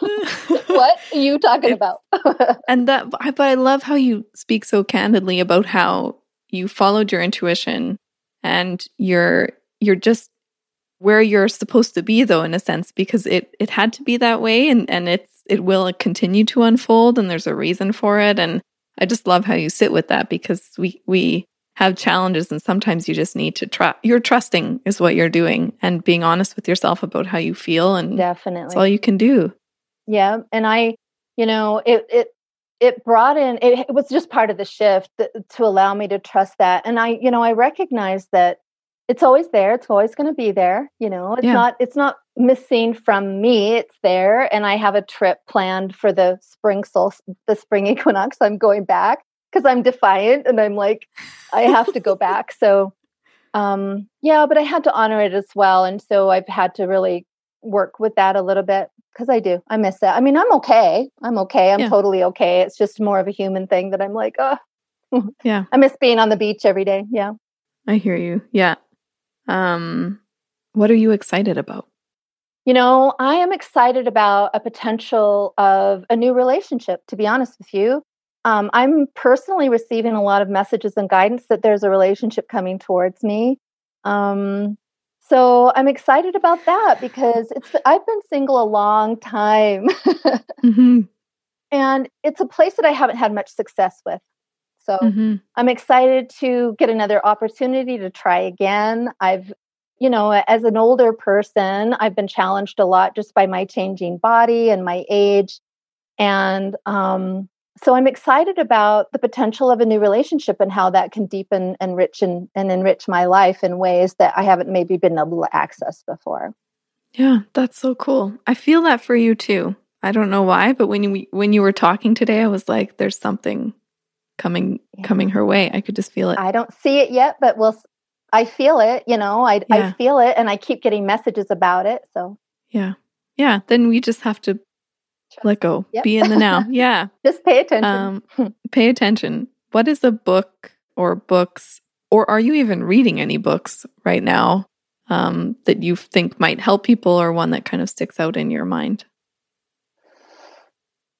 what are you talking about?" and that, but I love how you speak so candidly about how you followed your intuition and you're you're just where you're supposed to be though in a sense because it it had to be that way and and it's it will continue to unfold and there's a reason for it and I just love how you sit with that because we we have challenges and sometimes you just need to trust you're trusting is what you're doing and being honest with yourself about how you feel and definitely that's all you can do. Yeah and i you know it it it brought in it, it was just part of the shift that, to allow me to trust that. And i you know i recognize that it's always there it's always going to be there you know it's yeah. not it's not missing from me it's there. And i have a trip planned for the spring sol the spring equinox i'm going back because I'm defiant and I'm like, I have to go back. So, um, yeah, but I had to honor it as well. And so I've had to really work with that a little bit because I do. I miss it. I mean, I'm okay. I'm okay. I'm yeah. totally okay. It's just more of a human thing that I'm like, oh, yeah. I miss being on the beach every day. Yeah. I hear you. Yeah. Um, what are you excited about? You know, I am excited about a potential of a new relationship, to be honest with you um, I'm personally receiving a lot of messages and guidance that there's a relationship coming towards me. Um, so I'm excited about that because it's I've been single a long time, mm-hmm. and it's a place that I haven't had much success with. So mm-hmm. I'm excited to get another opportunity to try again. I've, you know, as an older person, I've been challenged a lot just by my changing body and my age, and um, so I'm excited about the potential of a new relationship and how that can deepen, enrich, and, and enrich my life in ways that I haven't maybe been able to access before. Yeah, that's so cool. I feel that for you too. I don't know why, but when you when you were talking today, I was like, "There's something coming yeah. coming her way." I could just feel it. I don't see it yet, but we'll. I feel it. You know, I yeah. I feel it, and I keep getting messages about it. So yeah, yeah. Then we just have to let go, yep. be in the now. Yeah, just pay attention. Um, pay attention. What is a book or books, or are you even reading any books right now um, that you think might help people, or one that kind of sticks out in your mind?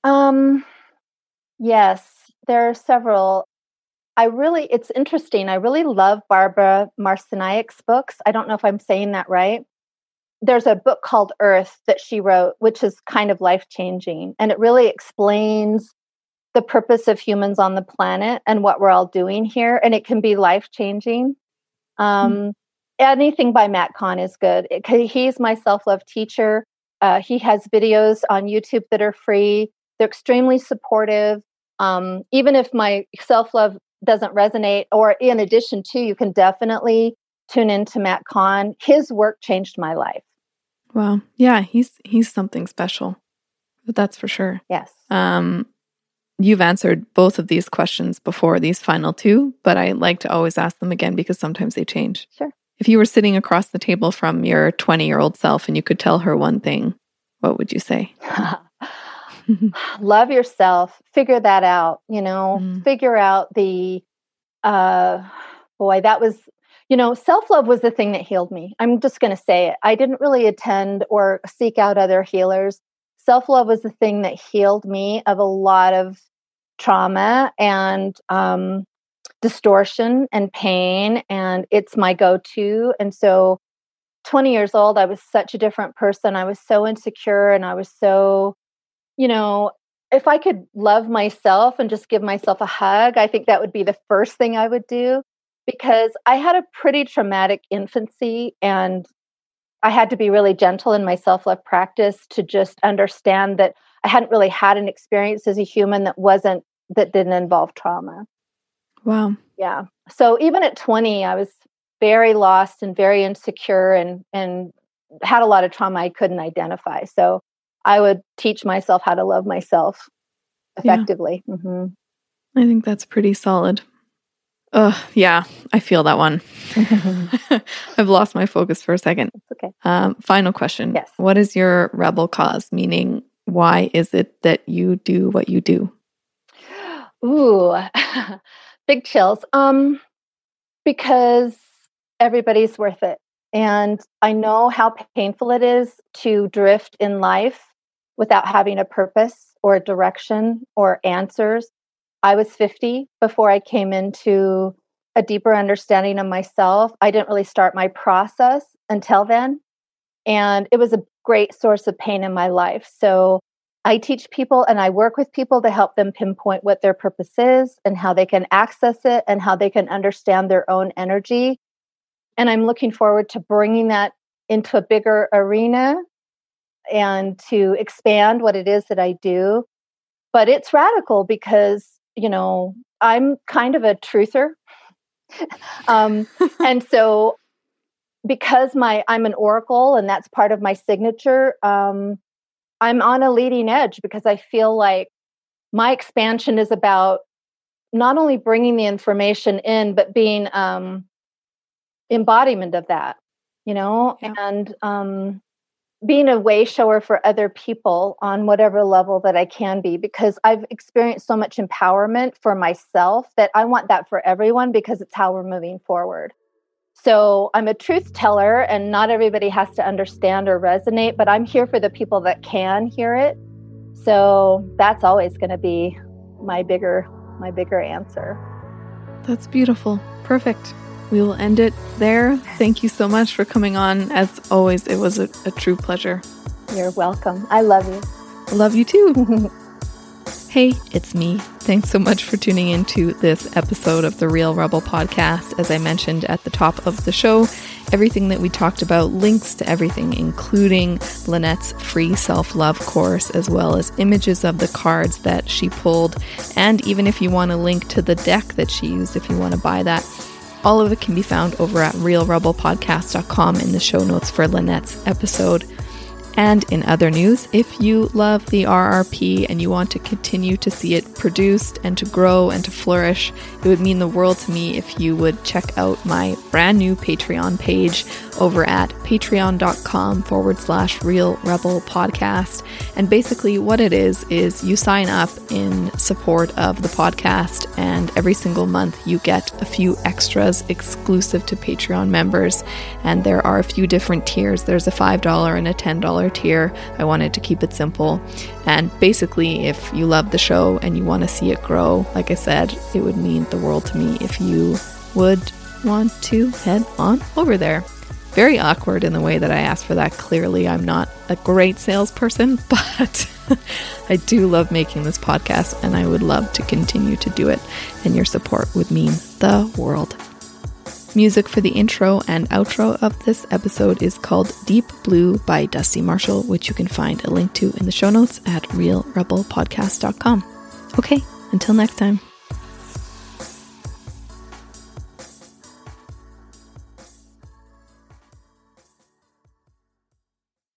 Um, yes, there are several. I really, it's interesting. I really love Barbara Marciniak's books. I don't know if I'm saying that right. There's a book called Earth that she wrote, which is kind of life changing. And it really explains the purpose of humans on the planet and what we're all doing here. And it can be life changing. Um, mm-hmm. Anything by Matt Kahn is good. It, he's my self love teacher. Uh, he has videos on YouTube that are free. They're extremely supportive. Um, even if my self love doesn't resonate, or in addition to, you can definitely tune into Matt Kahn. His work changed my life. Wow. Yeah, he's he's something special. But that's for sure. Yes. Um you've answered both of these questions before these final two, but I like to always ask them again because sometimes they change. Sure. If you were sitting across the table from your 20-year-old self and you could tell her one thing, what would you say? love yourself figure that out you know mm. figure out the uh boy that was you know self-love was the thing that healed me i'm just going to say it i didn't really attend or seek out other healers. Self-love was the thing that healed me of a lot of trauma and um, distortion and pain and it's my go-to and so 20 years old i was such a different person i was so insecure and i was so you know, if I could love myself and just give myself a hug, I think that would be the first thing I would do because I had a pretty traumatic infancy and I had to be really gentle in my self love practice to just understand that I hadn't really had an experience as a human that wasn't, that didn't involve trauma. Wow. Yeah. So even at 20, I was very lost and very insecure and, and had a lot of trauma I couldn't identify. So I would teach myself how to love myself effectively. Yeah. Mm-hmm. I think that's pretty solid. Oh, yeah, I feel that one. I've lost my focus for a second. okay. Um, final question. Yes. What is your rebel cause? Meaning, why is it that you do what you do? Ooh, big chills. Um, because everybody's worth it. And I know how painful it is to drift in life without having a purpose or a direction or answers. I was 50 before I came into a deeper understanding of myself. I didn't really start my process until then. And it was a great source of pain in my life. So I teach people and I work with people to help them pinpoint what their purpose is and how they can access it and how they can understand their own energy. And I'm looking forward to bringing that into a bigger arena and to expand what it is that I do. But it's radical because, you know, I'm kind of a truther. um, and so because my I'm an oracle and that's part of my signature, um, I'm on a leading edge because I feel like my expansion is about not only bringing the information in, but being um, embodiment of that, you know, yeah. and um, being a way shower for other people on whatever level that I can be because I've experienced so much empowerment for myself that I want that for everyone because it's how we're moving forward. So I'm a truth teller and not everybody has to understand or resonate, but I'm here for the people that can hear it. So that's always going to be my bigger my bigger answer. That's beautiful. Perfect we will end it there. Thank you so much for coming on. As always, it was a, a true pleasure. You're welcome. I love you. I love you too. hey, it's me. Thanks so much for tuning in to this episode of the Real Rebel podcast. As I mentioned at the top of the show, everything that we talked about, links to everything, including Lynette's free self love course, as well as images of the cards that she pulled. And even if you want a link to the deck that she used, if you want to buy that, all of it can be found over at realrebelpodcast.com in the show notes for Lynette's episode. And in other news, if you love the RRP and you want to continue to see it produced and to grow and to flourish, it would mean the world to me if you would check out my brand new Patreon page over at patreon.com forward slash real rebel podcast. And basically, what it is, is you sign up in support of the podcast, and every single month you get a few extras exclusive to Patreon members. And there are a few different tiers there's a $5 and a $10 tier. I wanted to keep it simple. And basically, if you love the show and you want to see it grow, like I said, it would mean the world to me if you would want to head on over there. Very awkward in the way that I asked for that. Clearly, I'm not a great salesperson, but I do love making this podcast and I would love to continue to do it. And your support would mean the world. Music for the intro and outro of this episode is called Deep Blue by Dusty Marshall, which you can find a link to in the show notes at realrebelpodcast.com. Okay, until next time.